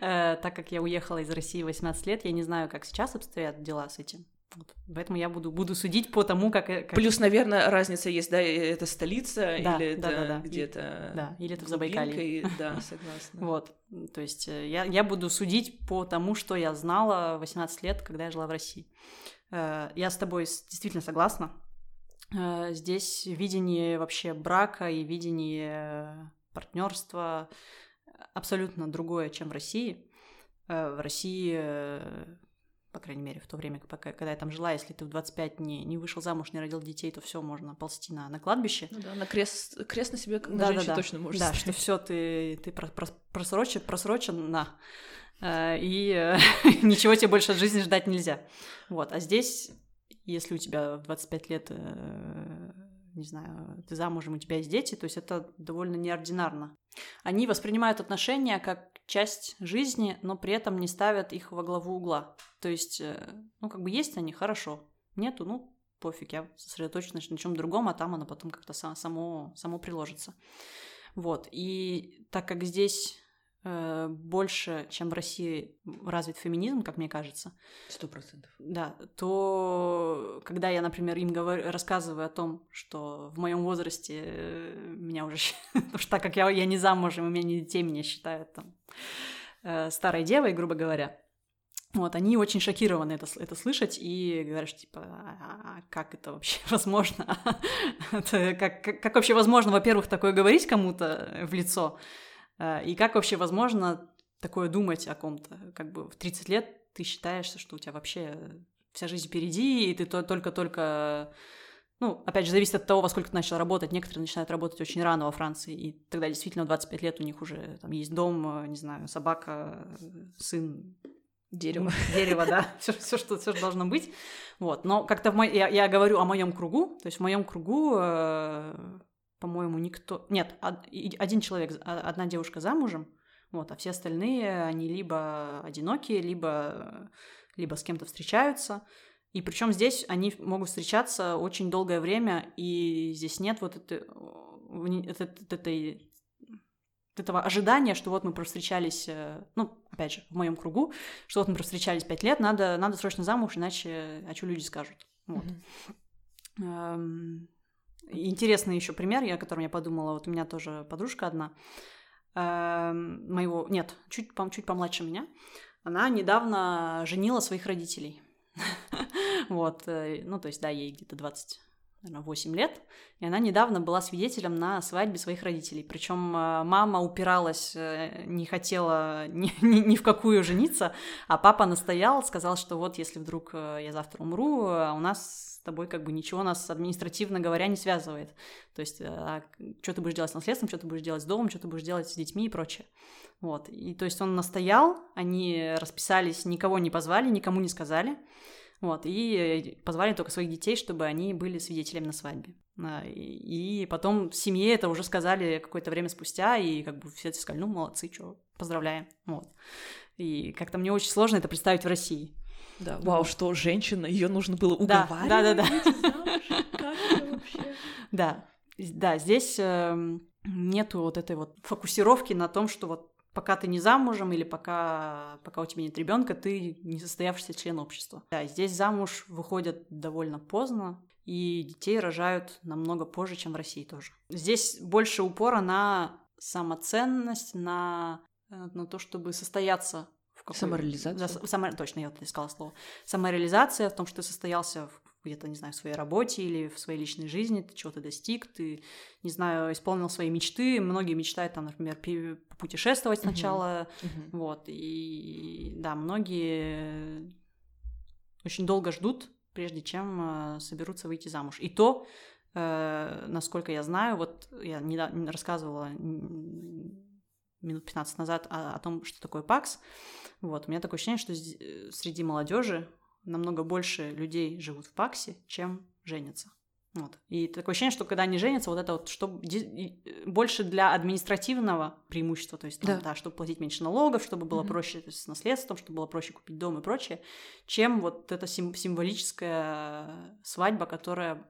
Speaker 2: uh, так как я уехала из России 18 лет, я не знаю, как сейчас обстоят дела с этим. Вот. Поэтому я буду, буду судить по тому, как, как...
Speaker 1: Плюс, наверное, разница есть, да, это столица
Speaker 2: да,
Speaker 1: или
Speaker 2: да,
Speaker 1: это
Speaker 2: да, да.
Speaker 1: где-то...
Speaker 2: Да, или это в Забайкалье.
Speaker 1: Да, согласна.
Speaker 2: Вот, то есть э, я, я буду судить по тому, что я знала 18 лет, когда я жила в России. Э, я с тобой действительно согласна. Э, здесь видение вообще брака и видение партнерства абсолютно другое, чем в России. В России по крайней мере, в то время, пока, когда я там жила, если ты в 25 не, не вышел замуж, не родил детей, то все можно ползти на, на кладбище.
Speaker 1: Ну да, на крест, крест на себе, на да, женщине да, да. точно можешь
Speaker 2: Да, ставить. что все ты, ты просрочен, просрочен на. Э, и э, ничего тебе больше от жизни ждать нельзя. Вот, а здесь, если у тебя в 25 лет э, не знаю, ты замужем, у тебя есть дети, то есть это довольно неординарно. Они воспринимают отношения как часть жизни, но при этом не ставят их во главу угла. То есть, э, ну, как бы есть они, хорошо. Нету, ну, пофиг, я сосредоточена на чем другом, а там оно потом как-то само, само приложится. Вот. И так как здесь больше, чем в России развит феминизм, как мне кажется.
Speaker 1: Сто процентов.
Speaker 2: Да, то когда я, например, им говорю, рассказываю о том, что в моем возрасте э, меня уже, потому что так как я, я не замужем, у меня не детей, меня считают там э, старой девой, грубо говоря. Вот, они очень шокированы это, это слышать и говорят, что, типа, а, а как это вообще возможно? это, как, как, как вообще возможно, во-первых, такое говорить кому-то в лицо? Э, и как вообще возможно такое думать о ком-то? Как бы в 30 лет ты считаешься, что у тебя вообще вся жизнь впереди, и ты только-только... Ну, опять же, зависит от того, во сколько ты начал работать. Некоторые начинают работать очень рано во Франции, и тогда действительно в 25 лет у них уже там есть дом, э, не знаю, собака, сын,
Speaker 1: Дерево.
Speaker 2: Дерево, да. Все, все, что, все, что должно быть. Вот. Но как-то мо... я, я говорю о моем кругу. То есть в моем кругу э, по-моему, никто... Нет, один человек, а, одна девушка замужем, вот, а все остальные, они либо одинокие, либо, либо с кем-то встречаются. И причем здесь они могут встречаться очень долгое время, и здесь нет вот этой, этой, этого ожидания, что вот мы встречались, э, ну, опять же, в моем кругу, что вот мы встречались пять лет, надо, надо срочно замуж, иначе, а что люди скажут? Вот. Mm-hmm. Интересный еще пример, о котором я подумала, вот у меня тоже подружка одна, э, моего, нет, чуть, чуть помладше меня, она недавно женила своих родителей. Вот, э, ну, то есть, да, ей где-то 20 наверное, 8 лет, и она недавно была свидетелем на свадьбе своих родителей. Причем э, мама упиралась, э, не хотела ни, ни, ни в какую жениться, а папа настоял, сказал, что вот если вдруг я завтра умру, а у нас тобой как бы ничего нас административно говоря не связывает. То есть, а, что ты будешь делать с наследством, что ты будешь делать с домом, что ты будешь делать с детьми и прочее. Вот. И то есть он настоял, они расписались, никого не позвали, никому не сказали. Вот, и позвали только своих детей, чтобы они были свидетелями на свадьбе. А, и потом в семье это уже сказали какое-то время спустя, и как бы все сказали, ну, молодцы, что, поздравляем. Вот. И как-то мне очень сложно это представить в России.
Speaker 1: Да, вау, что женщина, ее нужно было уговаривать.
Speaker 2: Да, да, да. да. Да, здесь э, нету вот этой вот фокусировки на том, что вот пока ты не замужем или пока, пока у тебя нет ребенка, ты не состоявшийся член общества. Да, здесь замуж выходят довольно поздно, и детей рожают намного позже, чем в России тоже. Здесь больше упора на самоценность, на, э, на то, чтобы состояться
Speaker 1: какой... Самореализация. Да,
Speaker 2: само... Точно, я вот искала слово. Самореализация в том, что ты состоялся в где-то, не знаю, в своей работе или в своей личной жизни, ты чего-то достиг, ты, не знаю, исполнил свои мечты. Многие мечтают, там, например, путешествовать сначала, uh-huh. вот, и да, многие очень долго ждут, прежде чем э, соберутся выйти замуж. И то, э, насколько я знаю, вот я недавно рассказывала минут 15 назад о, о том, что такое ПАКС. Вот, у меня такое ощущение, что э, среди молодежи намного больше людей живут в ПАКСе, чем женятся. Вот. И такое ощущение, что когда они женятся, вот это вот что больше для административного преимущества, то есть там, да. Да, чтобы платить меньше налогов, чтобы было mm-hmm. проще есть, с наследством, чтобы было проще купить дом и прочее, чем вот эта сим- символическая свадьба, которая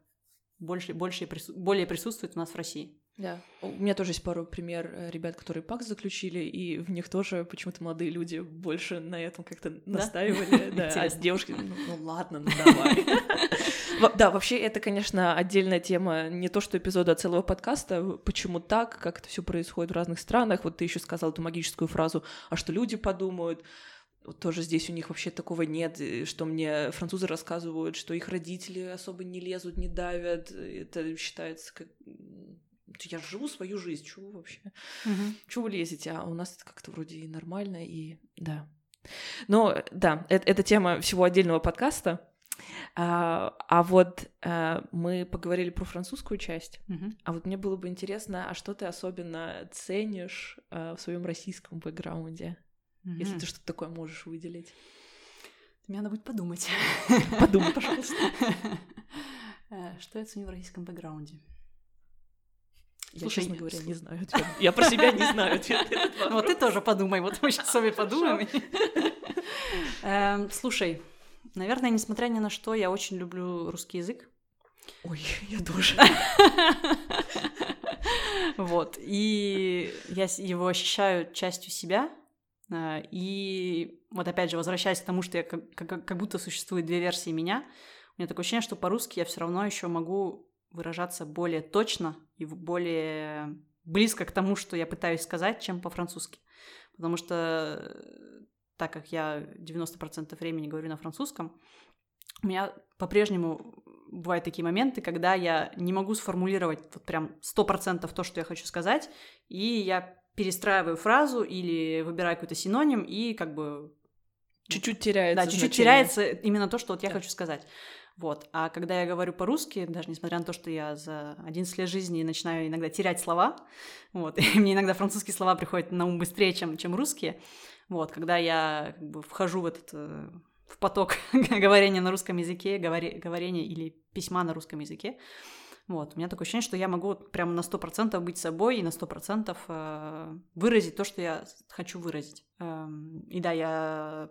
Speaker 2: больше, больше, более присутствует у нас в России.
Speaker 1: Да, у меня тоже есть пару пример э, ребят, которые ПАК заключили, и в них тоже почему-то молодые люди больше на этом как-то настаивали. Да, а девушки, ну, ну ладно, ну давай. Да, вообще это, конечно, отдельная тема, не то что эпизода, а целого подкаста, почему так, как это все происходит в разных странах. Вот ты еще сказал эту магическую фразу, а что люди подумают, тоже здесь у них вообще такого нет, что мне французы рассказывают, что их родители особо не лезут, не давят, это считается как я живу свою жизнь, чего вообще? Угу. Чего вы лезете? А у нас это как-то вроде и нормально, и да. Но да, это, это тема всего отдельного подкаста. А, а вот а, мы поговорили про французскую часть. Угу. А вот мне было бы интересно, а что ты особенно ценишь а, в своем российском бэкграунде, угу. если ты что-то такое можешь выделить?
Speaker 2: Мне надо будет подумать.
Speaker 1: Подумай, пожалуйста.
Speaker 2: Э, что я ценю в российском бэкграунде?
Speaker 1: Я, Слушай, честно говоря, не знаю ответ. Я про себя не знаю ответ
Speaker 2: Ну, вот ты тоже подумай, вот мы сейчас с вами подумаем. Эм, слушай, наверное, несмотря ни на что, я очень люблю русский язык.
Speaker 1: Ой, я тоже.
Speaker 2: Вот, и я его ощущаю частью себя, э, и вот опять же, возвращаясь к тому, что я как, как, как будто существует две версии меня, у меня такое ощущение, что по-русски я все равно еще могу выражаться более точно и более близко к тому, что я пытаюсь сказать, чем по-французски. Потому что э, так как я 90% времени говорю на французском, у меня по-прежнему бывают такие моменты, когда я не могу сформулировать вот прям 100% то, что я хочу сказать, и я перестраиваю фразу или выбираю какой-то синоним, и как бы...
Speaker 1: Чуть-чуть теряется
Speaker 2: Да, чуть-чуть теряется именно то, что вот я да. хочу сказать. Вот. А когда я говорю по-русски, даже несмотря на то, что я за 11 лет жизни начинаю иногда терять слова, вот, и мне иногда французские слова приходят на ум быстрее, чем, чем русские, вот, когда я как бы, вхожу в этот э, в поток говорения на русском языке, говори, говорения или письма на русском языке, вот, у меня такое ощущение, что я могу прямо на 100% быть собой и на 100% э, выразить то, что я хочу выразить. Эм, и да, я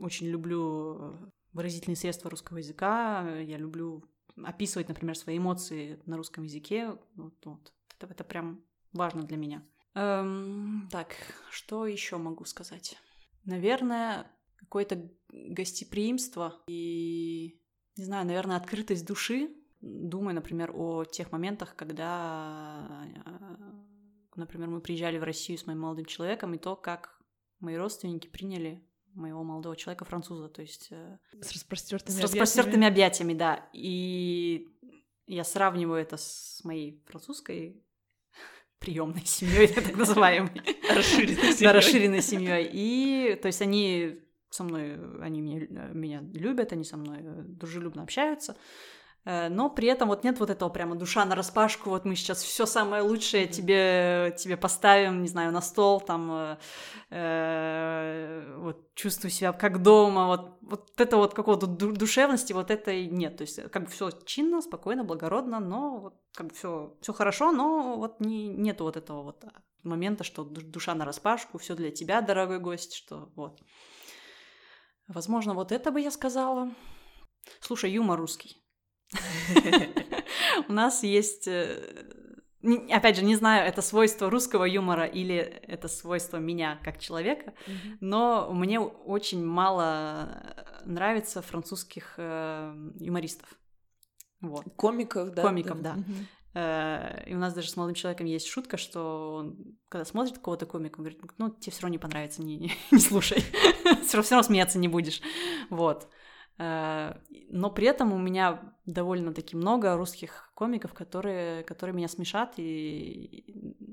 Speaker 2: очень люблю выразительные средства русского языка. Я люблю описывать, например, свои эмоции на русском языке. Вот, вот. Это, это прям важно для меня. Эм, так, что еще могу сказать? Наверное, какое-то гостеприимство и, не знаю, наверное, открытость души. Думаю, например, о тех моментах, когда, э, например, мы приезжали в Россию с моим молодым человеком, и то, как мои родственники приняли моего молодого человека француза, то есть
Speaker 1: э, с распростертыми,
Speaker 2: с распростертыми объятиями, да. И я сравниваю это с моей французской приемной семьей, так называемой.
Speaker 1: Расширенной семьей.
Speaker 2: Да, расширенной семьей. И, то есть, они со мной, они меня, меня любят, они со мной э, дружелюбно общаются. Э, но при этом вот нет вот этого прямо душа на распашку, вот мы сейчас все самое лучшее тебе, тебе поставим, не знаю, на стол, там, э, э, вот чувствую себя как дома, вот, вот это вот какого-то душевности, вот это и нет, то есть как бы все чинно, спокойно, благородно, но вот как бы все все хорошо, но вот не, нету вот этого вот момента, что душа на распашку, все для тебя, дорогой гость, что вот. Возможно, вот это бы я сказала. Слушай, юмор русский. У нас есть э, опять же, не знаю, это свойство русского юмора или это свойство меня как человека, mm-hmm. но мне очень мало нравится французских э, юмористов.
Speaker 1: Вот. Комиков, да?
Speaker 2: Комиков, да. да. Mm-hmm. Э, и у нас даже с молодым человеком есть шутка, что он, когда смотрит какого-то комика, он говорит, ну, тебе все равно не понравится, не, не, не слушай, все равно смеяться не будешь. Вот. Но при этом у меня довольно-таки много русских комиков, которые, которые меня смешат, и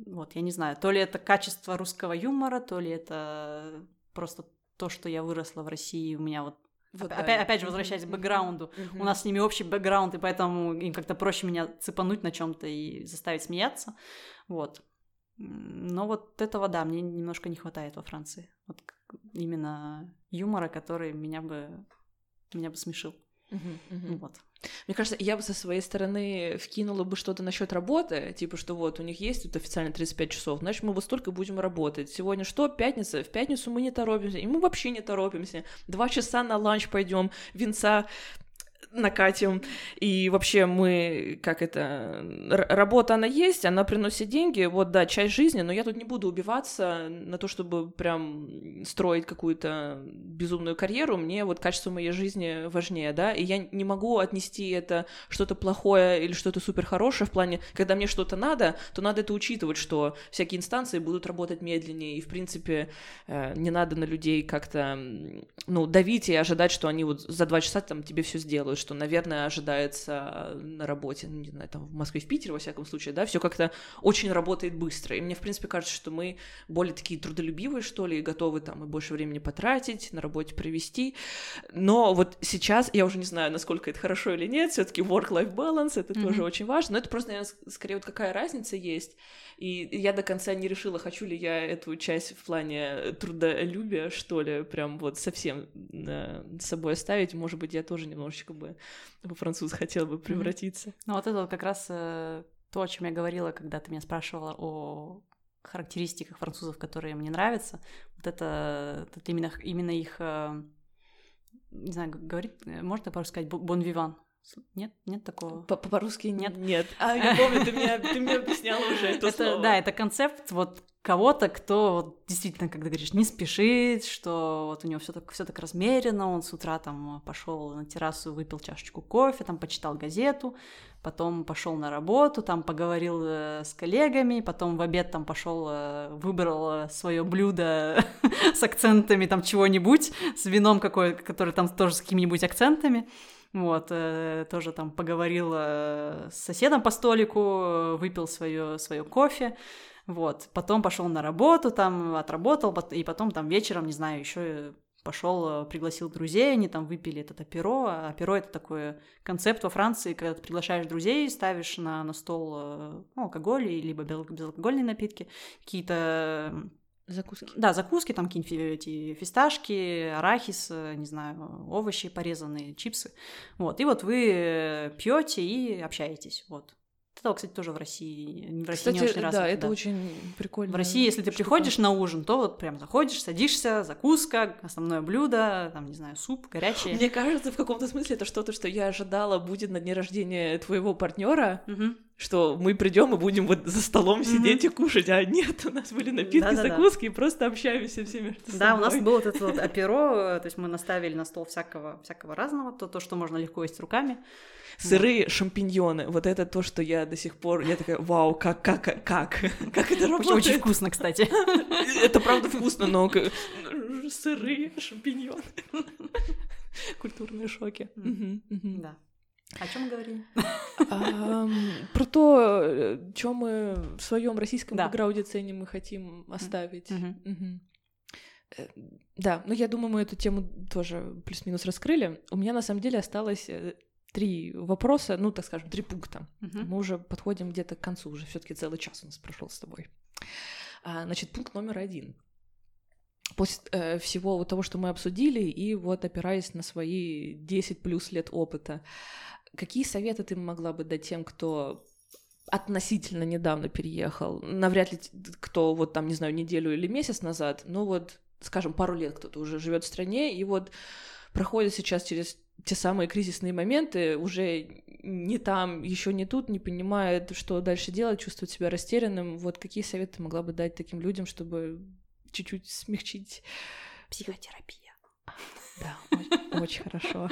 Speaker 2: вот, я не знаю, то ли это качество русского юмора, то ли это просто то, что я выросла в России, у меня вот вот, опять, да. опять же, возвращаясь к бэкграунду, mm-hmm. у нас с ними общий бэкграунд, и поэтому им как-то проще меня цепануть на чем-то и заставить смеяться. Вот. Но вот этого, да, мне немножко не хватает во Франции. Вот именно юмора, который меня бы меня бы смешил.
Speaker 1: Uh-huh, Вот. Мне кажется, я бы со своей стороны вкинула бы что-то насчет работы, типа, что вот у них есть тут официально 35 часов, значит, мы вот столько будем работать. Сегодня что? Пятница? В пятницу мы не торопимся, и мы вообще не торопимся. Два часа на ланч пойдем, винца накатим, и вообще мы, как это, работа она есть, она приносит деньги, вот, да, часть жизни, но я тут не буду убиваться на то, чтобы прям строить какую-то безумную карьеру, мне вот качество моей жизни важнее, да, и я не могу отнести это что-то плохое или что-то супер хорошее в плане, когда мне что-то надо, то надо это учитывать, что всякие инстанции будут работать медленнее, и, в принципе, э, не надо на людей как-то, ну, давить и ожидать, что они вот за два часа там тебе все сделают, что, наверное, ожидается на работе, ну, не знаю, там в Москве, в Питере, во всяком случае, да, все как-то очень работает быстро. И мне, в принципе, кажется, что мы более такие трудолюбивые, что ли, и готовы там и больше времени потратить, на работе провести. Но вот сейчас, я уже не знаю, насколько это хорошо или нет, все таки work-life balance, это mm-hmm. тоже очень важно, но это просто, наверное, скорее вот какая разница есть. И я до конца не решила, хочу ли я эту часть в плане трудолюбия, что ли, прям вот совсем э, с собой оставить. Может быть, я тоже немножечко бы во француз хотела бы превратиться. Mm-hmm.
Speaker 2: Ну вот это вот как раз э, то, о чем я говорила, когда ты меня спрашивала о характеристиках французов, которые мне нравятся. Вот это, это именно, именно их, э, не знаю, говорит, э, можно по-русски сказать, bon vivant, нет, нет такого.
Speaker 1: По-русски нет. Нет. А я помню, ты мне, ты мне объясняла уже это, это слово.
Speaker 2: Да, это концепт вот кого-то, кто вот, действительно, когда говоришь, не спешит, что вот у него все так, все так размеренно, он с утра там пошел на террасу, выпил чашечку кофе, там почитал газету, потом пошел на работу, там поговорил э, с коллегами, потом в обед там пошел, э, выбрал свое блюдо с акцентами там чего-нибудь, с вином какое, которое там тоже с какими-нибудь акцентами. Вот, э, тоже там поговорил э, с соседом по столику, выпил свое, свое кофе, вот, потом пошел на работу, там отработал, и потом там вечером, не знаю, еще пошел, пригласил друзей, они там выпили этот аперо. А аперо — это такой концепт во Франции, когда ты приглашаешь друзей, ставишь на, на стол э, ну, алкоголь, либо безалкогольные напитки, какие-то
Speaker 1: Закуски.
Speaker 2: Да, закуски, там какие-нибудь эти фисташки, арахис, э, не знаю, овощи порезанные, чипсы. Вот, и вот вы пьете и общаетесь. Вот. Это, кстати, тоже в России, в России
Speaker 1: кстати,
Speaker 2: не очень
Speaker 1: развито. Да, это да. очень прикольно.
Speaker 2: В России, если ты штука. приходишь на ужин, то вот прям заходишь, садишься, закуска, основное блюдо, там, не знаю, суп горячий.
Speaker 1: Мне кажется, в каком-то смысле это что-то, что я ожидала будет на дне рождения твоего партнера. Угу что мы придем и будем вот за столом mm-hmm. сидеть и кушать, а нет, у нас были напитки, Да-да-да. закуски, и просто общаемся все между собой.
Speaker 2: Да, у нас было вот это вот аперо, то есть мы наставили на стол всякого, всякого разного, то, то, что можно легко есть руками.
Speaker 1: Сырые шампиньоны, вот это то, что я до сих пор, я такая, вау, как, как, как, как это работает?
Speaker 2: Очень вкусно, кстати.
Speaker 1: Это правда вкусно, но сырые шампиньоны. Культурные шоки.
Speaker 2: Да. О чем мы говорили?
Speaker 1: Про то, что мы в своем российском бэкграунде ценим и хотим оставить. Э, да, ну я думаю, мы эту тему тоже плюс-минус раскрыли. У меня на самом деле осталось э, три вопроса, ну, так скажем, три пункта. Мы уже подходим где-то к концу, уже все-таки целый час у нас прошел с тобой. А, значит, пункт номер один. После э, всего вот того, что мы обсудили, и вот опираясь на свои 10 плюс лет опыта, Какие советы ты могла бы дать тем, кто относительно недавно переехал? Навряд ли кто вот там, не знаю, неделю или месяц назад, ну вот, скажем, пару лет кто-то уже живет в стране, и вот проходит сейчас через те самые кризисные моменты, уже не там, еще не тут, не понимает, что дальше делать, чувствует себя растерянным. Вот какие советы могла бы дать таким людям, чтобы чуть-чуть смягчить?
Speaker 2: Психотерапия.
Speaker 1: Да, очень хорошо.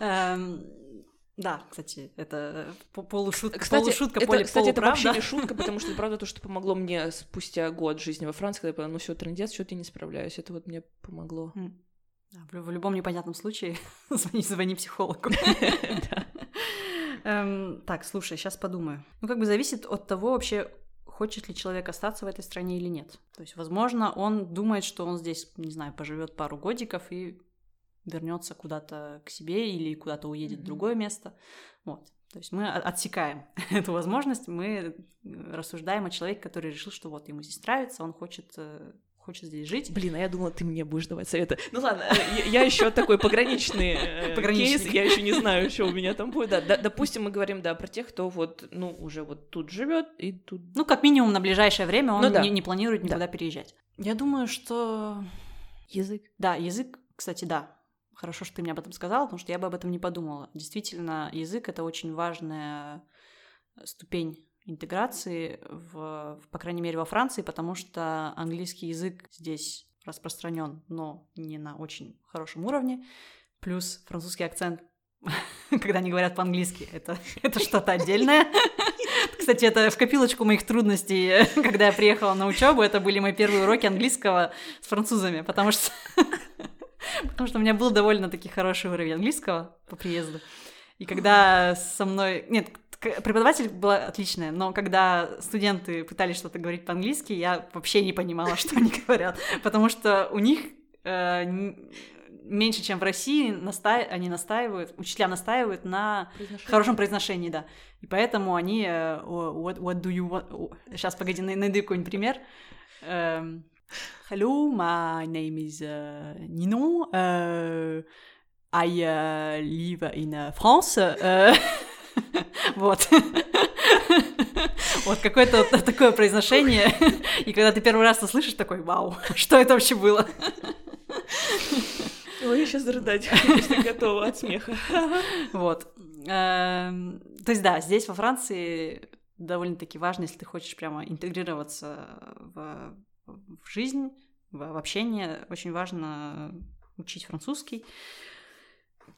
Speaker 2: Эм, да, кстати, это полушутка,
Speaker 1: кстати,
Speaker 2: полушутка,
Speaker 1: это,
Speaker 2: поле,
Speaker 1: кстати, это вообще не шутка, потому что правда то, что помогло мне спустя год жизни во Франции, когда я поняла, ну все, трендец, что-то я не справляюсь, это вот мне помогло.
Speaker 2: В, любом непонятном случае звони, звони психологу. Эм, так, слушай, сейчас подумаю. Ну, как бы зависит от того вообще, хочет ли человек остаться в этой стране или нет. То есть, возможно, он думает, что он здесь, не знаю, поживет пару годиков и вернется куда-то к себе или куда-то уедет в другое место. Вот. То есть мы отсекаем эту возможность, мы рассуждаем о человеке, который решил, что вот ему здесь нравится, он хочет э, хочет здесь жить.
Speaker 1: Блин, а я думала, ты мне будешь давать советы. Ну ладно, я еще такой пограничный э, кейс, я еще не знаю, что у меня там будет. Да, допустим, мы говорим, да, про тех, кто вот, ну, уже вот тут живет и тут.
Speaker 2: Ну, как минимум на ближайшее время он ну не планирует никуда переезжать. Я думаю, что
Speaker 1: язык.
Speaker 2: Да, язык, кстати, да хорошо, что ты мне об этом сказала, потому что я бы об этом не подумала. Действительно, язык — это очень важная ступень интеграции, в, по крайней мере, во Франции, потому что английский язык здесь распространен, но не на очень хорошем уровне. Плюс французский акцент, когда они говорят по-английски, это, это что-то отдельное. Кстати, это в копилочку моих трудностей, когда я приехала на учебу, это были мои первые уроки английского с французами, потому что потому что у меня был довольно-таки хороший уровень английского по приезду. И когда со мной... Нет, преподаватель была отличная, но когда студенты пытались что-то говорить по-английски, я вообще не понимала, что они говорят, потому что у них э, меньше, чем в России, наста... они настаивают, учителя настаивают на хорошем произношении, да. И поэтому они... Uh, what, what do you want? Сейчас, погоди, найду какой-нибудь пример. Uh, Hello, my name is uh, Ninon. Uh, I uh, live in uh, France. Uh, вот. Вот какое-то такое произношение. И когда ты первый раз это слышишь, такой, вау, что это вообще было?
Speaker 1: Ой, я сейчас рыдать, если готова от смеха.
Speaker 2: Вот. Эм, то есть, да, здесь во Франции довольно-таки важно, если ты хочешь прямо интегрироваться в, в жизнь, в, в общение, очень важно учить французский.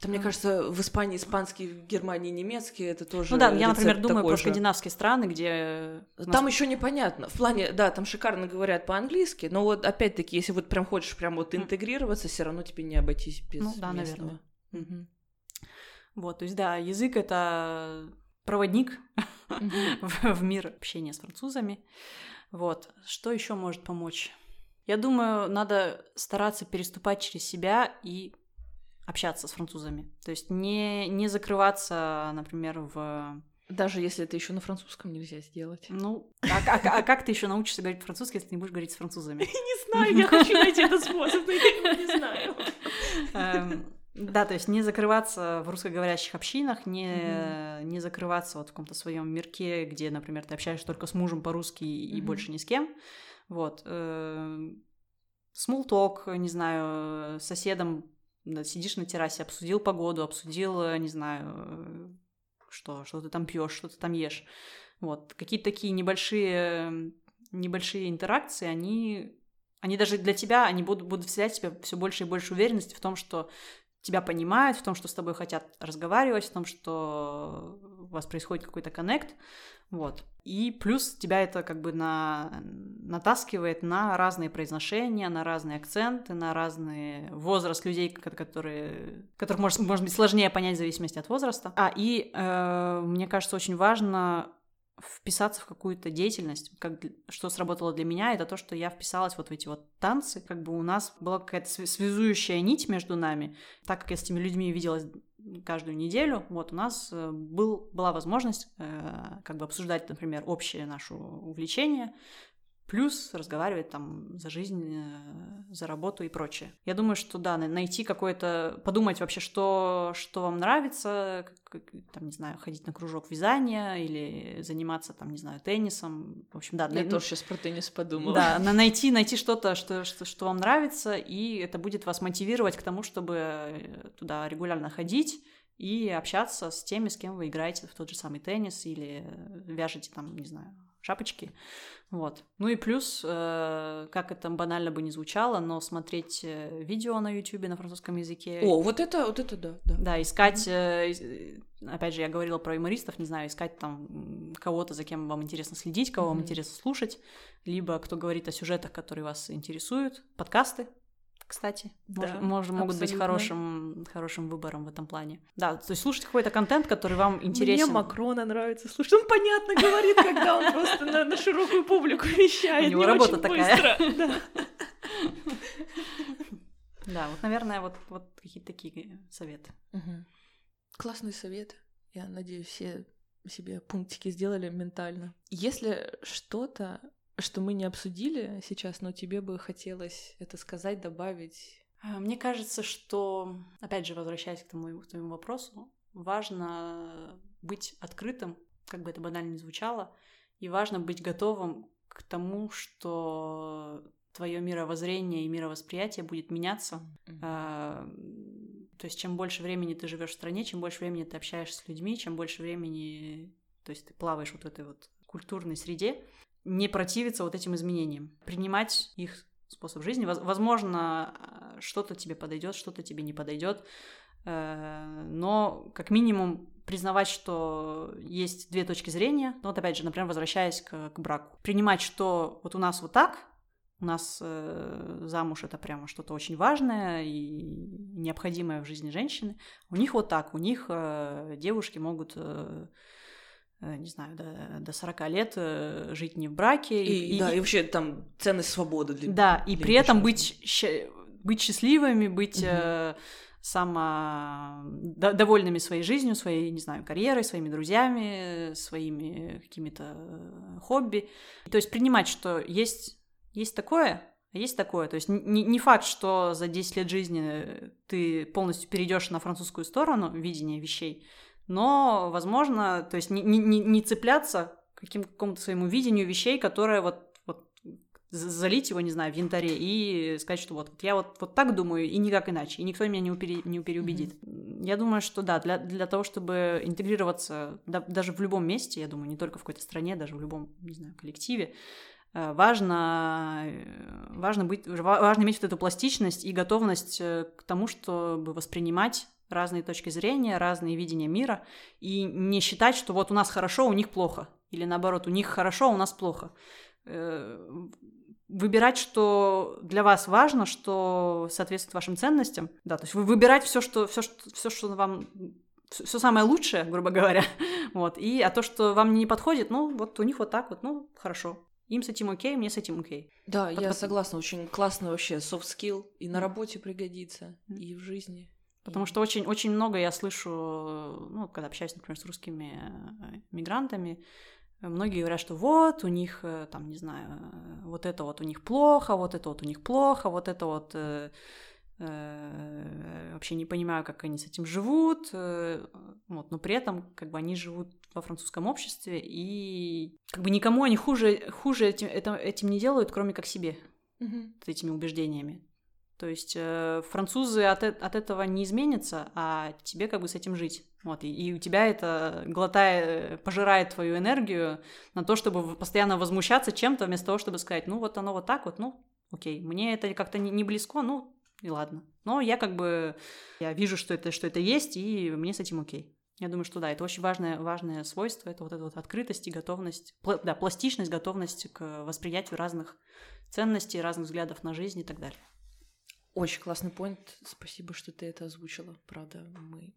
Speaker 1: Да, мне кажется, в Испании испанский, в Германии немецкий, это тоже.
Speaker 2: Ну да, я, например, думаю про же. скандинавские страны, где.
Speaker 1: Там еще непонятно. В плане, да, там шикарно говорят по-английски, но вот опять-таки, если вот прям хочешь прям вот интегрироваться, все равно тебе не обойтись без ну, да, местного. наверное. Угу.
Speaker 2: Вот, то есть, да, язык это проводник в мир общения с французами. Вот. Что еще может помочь? Я думаю, надо стараться переступать через себя и общаться с французами. То есть не, не закрываться, например, в...
Speaker 1: Даже если это еще на французском нельзя сделать.
Speaker 2: Ну, а, а, а как ты еще научишься говорить по-французски, если ты не будешь говорить с французами?
Speaker 1: Не знаю, я хочу найти этот способ, но я не знаю.
Speaker 2: Эм, да, то есть не закрываться в русскоговорящих общинах, не, не закрываться вот в каком-то своем мирке, где, например, ты общаешься только с мужем по-русски и больше ни с кем. Вот. Small talk, не знаю, соседом сидишь на террасе, обсудил погоду, обсудил, э, не знаю, э, что, что ты там пьешь, что ты там ешь. Вот. Какие-то такие небольшие, небольшие интеракции, они, они даже для тебя, они будут, будут вселять в тебя все больше и больше уверенности в том, что тебя понимают, в том, что с тобой хотят разговаривать, в том, что у вас происходит какой-то коннект. Вот. И плюс тебя это как бы на... натаскивает на разные произношения, на разные акценты, на разный возраст людей, которые... которых может, может быть сложнее понять в зависимости от возраста. А, и э, мне кажется, очень важно вписаться в какую-то деятельность, как, что сработало для меня, это то, что я вписалась вот в эти вот танцы, как бы у нас была какая-то связующая нить между нами, так как я с этими людьми виделась каждую неделю, вот у нас э, был, была возможность э, как бы обсуждать, например, общее наше увлечение, плюс разговаривать там за жизнь, э, за работу и прочее. Я думаю, что да, найти какое-то, подумать вообще, что, что вам нравится, как, там, не знаю, ходить на кружок вязания или заниматься там, не знаю, теннисом. В общем, да.
Speaker 1: Я на... тоже сейчас про теннис подумала.
Speaker 2: Да, на найти, найти что-то, что, что, что вам нравится, и это будет вас мотивировать к тому, чтобы туда регулярно ходить, и общаться с теми, с кем вы играете в тот же самый теннис или вяжете там, не знаю, шапочки. Вот. Ну и плюс, э, как это банально бы не звучало, но смотреть э, видео на YouTube на французском языке.
Speaker 1: О, вот это, вот это да. Да,
Speaker 2: да искать, mm-hmm. э, опять же, я говорила про юмористов, не знаю, искать там кого-то, за кем вам интересно следить, кого mm-hmm. вам интересно слушать, либо кто говорит о сюжетах, которые вас интересуют, подкасты, кстати. Да, мож, мож, могут быть хорошим, хорошим выбором в этом плане. Да, то есть слушать какой-то контент, который вам интересен.
Speaker 1: Мне Макрона нравится слушать. Он понятно говорит, когда он просто на, на широкую публику вещает. У него работа такая.
Speaker 2: Да, вот, наверное, вот, вот какие-то такие советы.
Speaker 1: Классные советы. Я надеюсь, все себе пунктики сделали ментально. Если что-то что мы не обсудили сейчас, но тебе бы хотелось это сказать, добавить?
Speaker 2: А, мне кажется, что, опять же, возвращаясь к тому, к твоему вопросу, важно быть открытым, как бы это банально не звучало, и важно быть готовым к тому, что твое мировоззрение и мировосприятие будет меняться. Mm-hmm. То есть чем больше времени ты живешь в стране, чем больше времени ты общаешься с людьми, чем больше времени, то есть ты плаваешь вот в этой вот культурной среде, не противиться вот этим изменениям, принимать их способ жизни. Возможно, что-то тебе подойдет, что-то тебе не подойдет, э, но как минимум признавать, что есть две точки зрения. Ну, вот опять же, например, возвращаясь к, к браку. Принимать, что вот у нас вот так, у нас э, замуж это прямо что-то очень важное и необходимое в жизни женщины. У них вот так, у них э, девушки могут э, э не знаю, до, до 40 лет э, жить не в браке.
Speaker 1: И, и, да, и, и вообще там ценность свободы
Speaker 2: для Да, и при этом быть, быть счастливыми, быть угу. э, само довольными своей жизнью, своей, не знаю, карьерой, своими друзьями, своими какими-то э, хобби. То есть принимать, что есть есть такое, а есть такое. То есть не, не факт, что за 10 лет жизни ты полностью перейдешь на французскую сторону видения вещей, но, возможно, то есть не, не, не цепляться к какому-то своему видению вещей, которое вот, вот залить его, не знаю, в янтаре и сказать, что вот, я вот, вот так думаю и никак иначе, и никто меня не, упери, не переубедит. Mm-hmm. Я думаю, что да, для, для того, чтобы интегрироваться да, даже в любом месте, я думаю, не только в какой-то стране, даже в любом, не знаю, коллективе, Э, важно, э, важно, быть, важно иметь вот эту пластичность и готовность э, к тому, чтобы воспринимать разные точки зрения, разные видения мира, и не считать, что вот у нас хорошо, у них плохо, или наоборот, у них хорошо, а у нас плохо. Выбирать, что для вас важно, что соответствует вашим ценностям. Да, то есть вы выбирать все, что, все, что, все, что вам все самое лучшее, грубо говоря, вот, и а то, что вам не подходит, ну, вот у них вот так вот, ну, хорошо, им с этим окей, мне с этим окей.
Speaker 1: Да, Под... я согласна, очень классно вообще soft skill и на работе пригодится, mm. и в жизни.
Speaker 2: Потому что очень, очень много я слышу, ну, когда общаюсь, например, с русскими э, мигрантами, многие говорят, что вот, у них, э, там, не знаю, э, вот это вот у них плохо, вот это вот у них плохо, вот это вот Э, вообще не понимаю, как они с этим живут, э, вот, но при этом как бы они живут во французском обществе, и как бы никому они хуже, хуже этим, это, этим не делают, кроме как себе, mm этими убеждениями. То есть э, французы от, от этого не изменятся, а тебе как бы с этим жить. Вот, и, и у тебя это глотает, пожирает твою энергию на то, чтобы постоянно возмущаться чем-то, вместо того, чтобы сказать, ну вот оно вот так вот, ну окей, мне это как-то не, не близко, ну и ладно. Но я как бы, я вижу, что это, что это есть, и мне с этим окей. Я думаю, что да, это очень важное, важное свойство, это вот эта вот открытость и готовность, пла- да, пластичность, готовность к восприятию разных ценностей, разных взглядов на жизнь и так далее.
Speaker 1: Очень классный поинт. Спасибо, что ты это озвучила. Правда, мы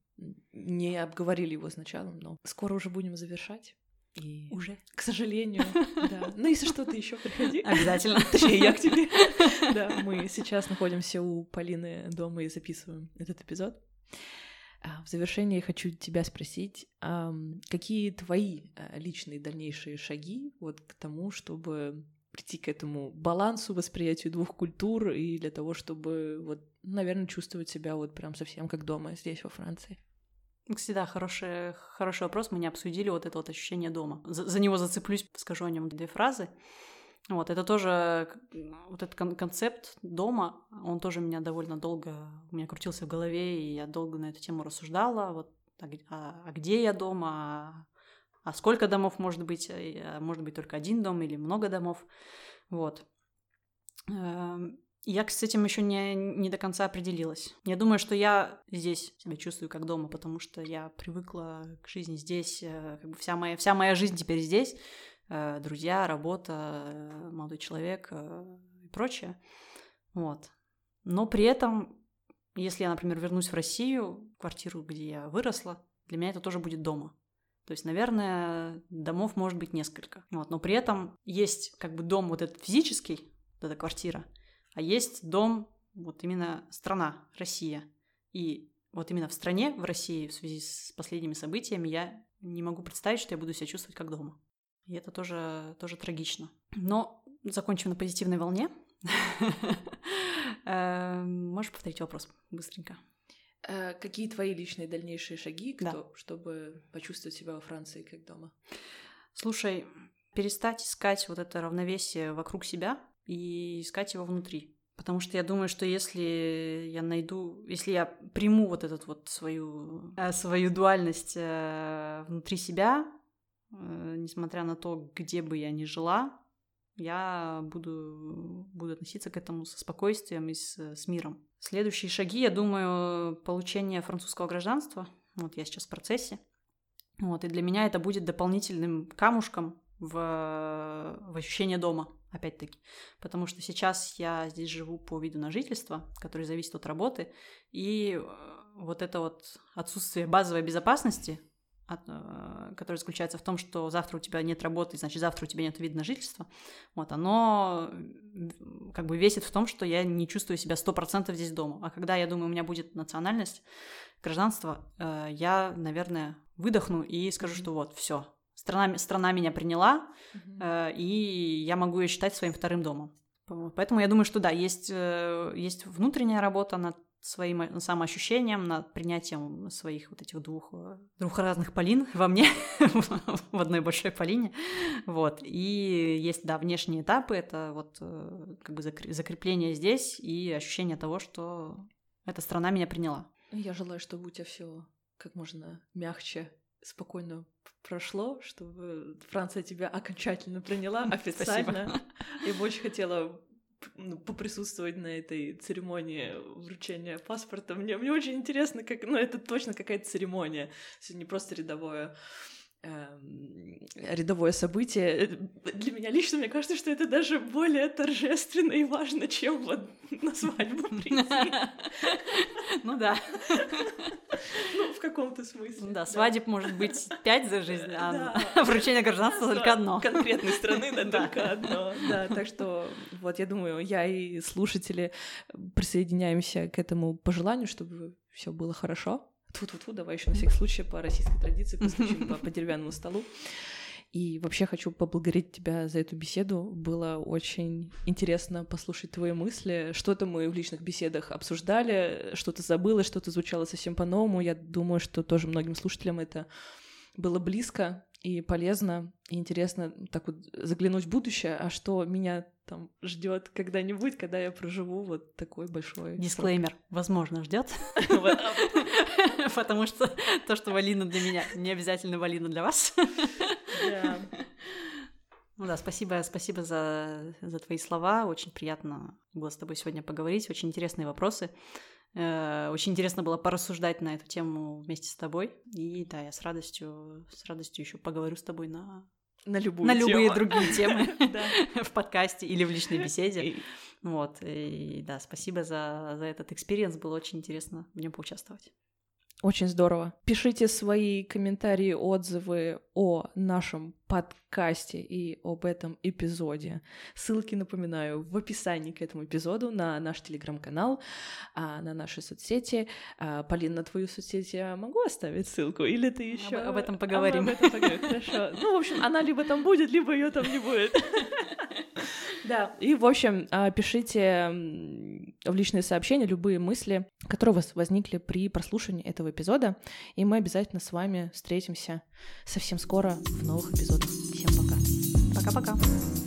Speaker 1: не обговорили его сначала, но скоро уже будем завершать.
Speaker 2: И... Уже.
Speaker 1: К сожалению, да. Ну, если что-то еще приходи.
Speaker 2: Обязательно.
Speaker 1: Точнее, я к тебе. Да, мы сейчас находимся у Полины дома и записываем этот эпизод. А, в завершение хочу тебя спросить, какие твои а, личные дальнейшие шаги вот к тому, чтобы прийти к этому балансу, восприятию двух культур и для того, чтобы вот, наверное, чувствовать себя вот прям совсем как дома здесь, во Франции?
Speaker 2: Кстати, да, хороший, хороший вопрос. Мы не обсудили вот это вот ощущение дома. За, за него зацеплюсь, скажу о нем две фразы. Вот, это тоже, вот этот кон- концепт дома, он тоже меня довольно долго, у меня крутился в голове, и я долго на эту тему рассуждала, вот, а, а, а где я дома, а, сколько домов может быть, а, может быть только один дом или много домов, вот. Эм, я с этим еще не, не до конца определилась. Я думаю, что я здесь себя чувствую как дома, потому что я привыкла к жизни здесь. Э, как бы вся, моя, вся моя жизнь теперь здесь. Э, друзья, работа, э, молодой человек и прочее. Вот. Но при этом, если я, например, вернусь в Россию, квартиру, где я выросла, для меня это тоже будет дома. То есть, наверное, домов может быть несколько. Вот. Но при этом есть как бы дом вот этот физический, вот эта квартира – а есть дом, вот именно страна, Россия. И вот именно в стране, в России, в связи с последними событиями, я не могу представить, что я буду себя чувствовать как дома. И это тоже, тоже трагично. Но закончим на позитивной волне. Эм, можешь повторить вопрос быстренько?
Speaker 1: Э, какие твои личные дальнейшие шаги, чтобы почувствовать себя во Франции как дома?
Speaker 2: Слушай, перестать искать вот это равновесие вокруг себя, и искать его внутри. Потому что я думаю, что если я найду, если я приму вот эту вот свою, э, свою дуальность э, внутри себя, несмотря на то, где бы я ни жила, я буду, буду относиться к этому со спокойствием и с, с миром. Следующие шаги, я думаю, получение французского гражданства. Вот я сейчас в процессе. Вот, и для меня это будет дополнительным камушком в, в ощущение дома опять-таки. Потому что сейчас я здесь живу по виду на жительство, который зависит от работы, и э, вот это вот отсутствие базовой безопасности, которое заключается в том, что завтра у тебя нет работы, значит, завтра у тебя нет вида на жительство, вот, оно как бы весит в том, что я не чувствую себя сто процентов здесь дома. А когда, я думаю, у меня будет национальность, гражданство, э, я, наверное, выдохну и скажу, что вот, все, страна, страна меня приняла, mm-hmm. э, и я могу ее считать своим вторым домом. Поэтому я думаю, что да, есть, э, есть внутренняя работа над своим самоощущением, над принятием своих вот этих двух, э, двух разных полин во мне, в одной большой полине. Вот. И есть, да, внешние этапы, это вот э, как бы закрепление здесь и ощущение того, что эта страна меня приняла.
Speaker 1: Я желаю, чтобы у тебя все как можно мягче спокойно прошло, чтобы Франция тебя окончательно приняла официально. Я бы очень хотела поприсутствовать на этой церемонии вручения паспорта. Мне, мне очень интересно, как, ну, это точно какая-то церемония, не просто рядовое рядовое событие. Для меня лично, мне кажется, что это даже более торжественно и важно, чем вот на свадьбу прийти.
Speaker 2: Ну да.
Speaker 1: Ну, в каком-то смысле.
Speaker 2: Да, свадеб может быть пять за жизнь, а вручение гражданства только одно.
Speaker 1: Конкретной страны, да, только одно. Да, так что вот я думаю, я и слушатели присоединяемся к этому пожеланию, чтобы все было хорошо Тьфу-тьфу-тьфу, давай еще на всякий случай по российской традиции постучим по, по деревянному столу. И вообще хочу поблагодарить тебя за эту беседу. Было очень интересно послушать твои мысли. Что-то мы в личных беседах обсуждали, что-то забыла, что-то звучало совсем по-новому. Я думаю, что тоже многим слушателям это было близко и полезно, и интересно так вот заглянуть в будущее, а что меня там ждет когда-нибудь, когда я проживу вот такой большой.
Speaker 2: Дисклеймер, возможно, ждет. Потому что то, что валидно для меня, не обязательно валидно для вас. Ну да, спасибо, спасибо за, за твои слова. Очень приятно было с тобой сегодня поговорить. Очень интересные вопросы. Э, очень интересно было порассуждать на эту тему вместе с тобой. И да, я с радостью, с радостью еще поговорю с тобой на
Speaker 1: на любую
Speaker 2: на любые другие темы в подкасте или в личной беседе. Вот, и да, спасибо за, за этот experience, было очень интересно в нем поучаствовать.
Speaker 1: Очень здорово. Пишите свои комментарии, отзывы о нашем подкасте и об этом эпизоде. Ссылки, напоминаю, в описании к этому эпизоду на наш телеграм-канал, а, на наши соцсети. А, Полин, на твою соцсети я могу оставить ссылку? Или ты еще
Speaker 2: об, об этом поговорим?
Speaker 1: Об этом поговорим. Хорошо. Ну, в общем, она либо там будет, либо ее там не будет. Да, и, в общем, а, пишите в личные сообщения любые мысли, которые у вас возникли при прослушивании этого эпизода, и мы обязательно с вами встретимся совсем скоро в новых эпизодах. Всем пока.
Speaker 2: Пока-пока.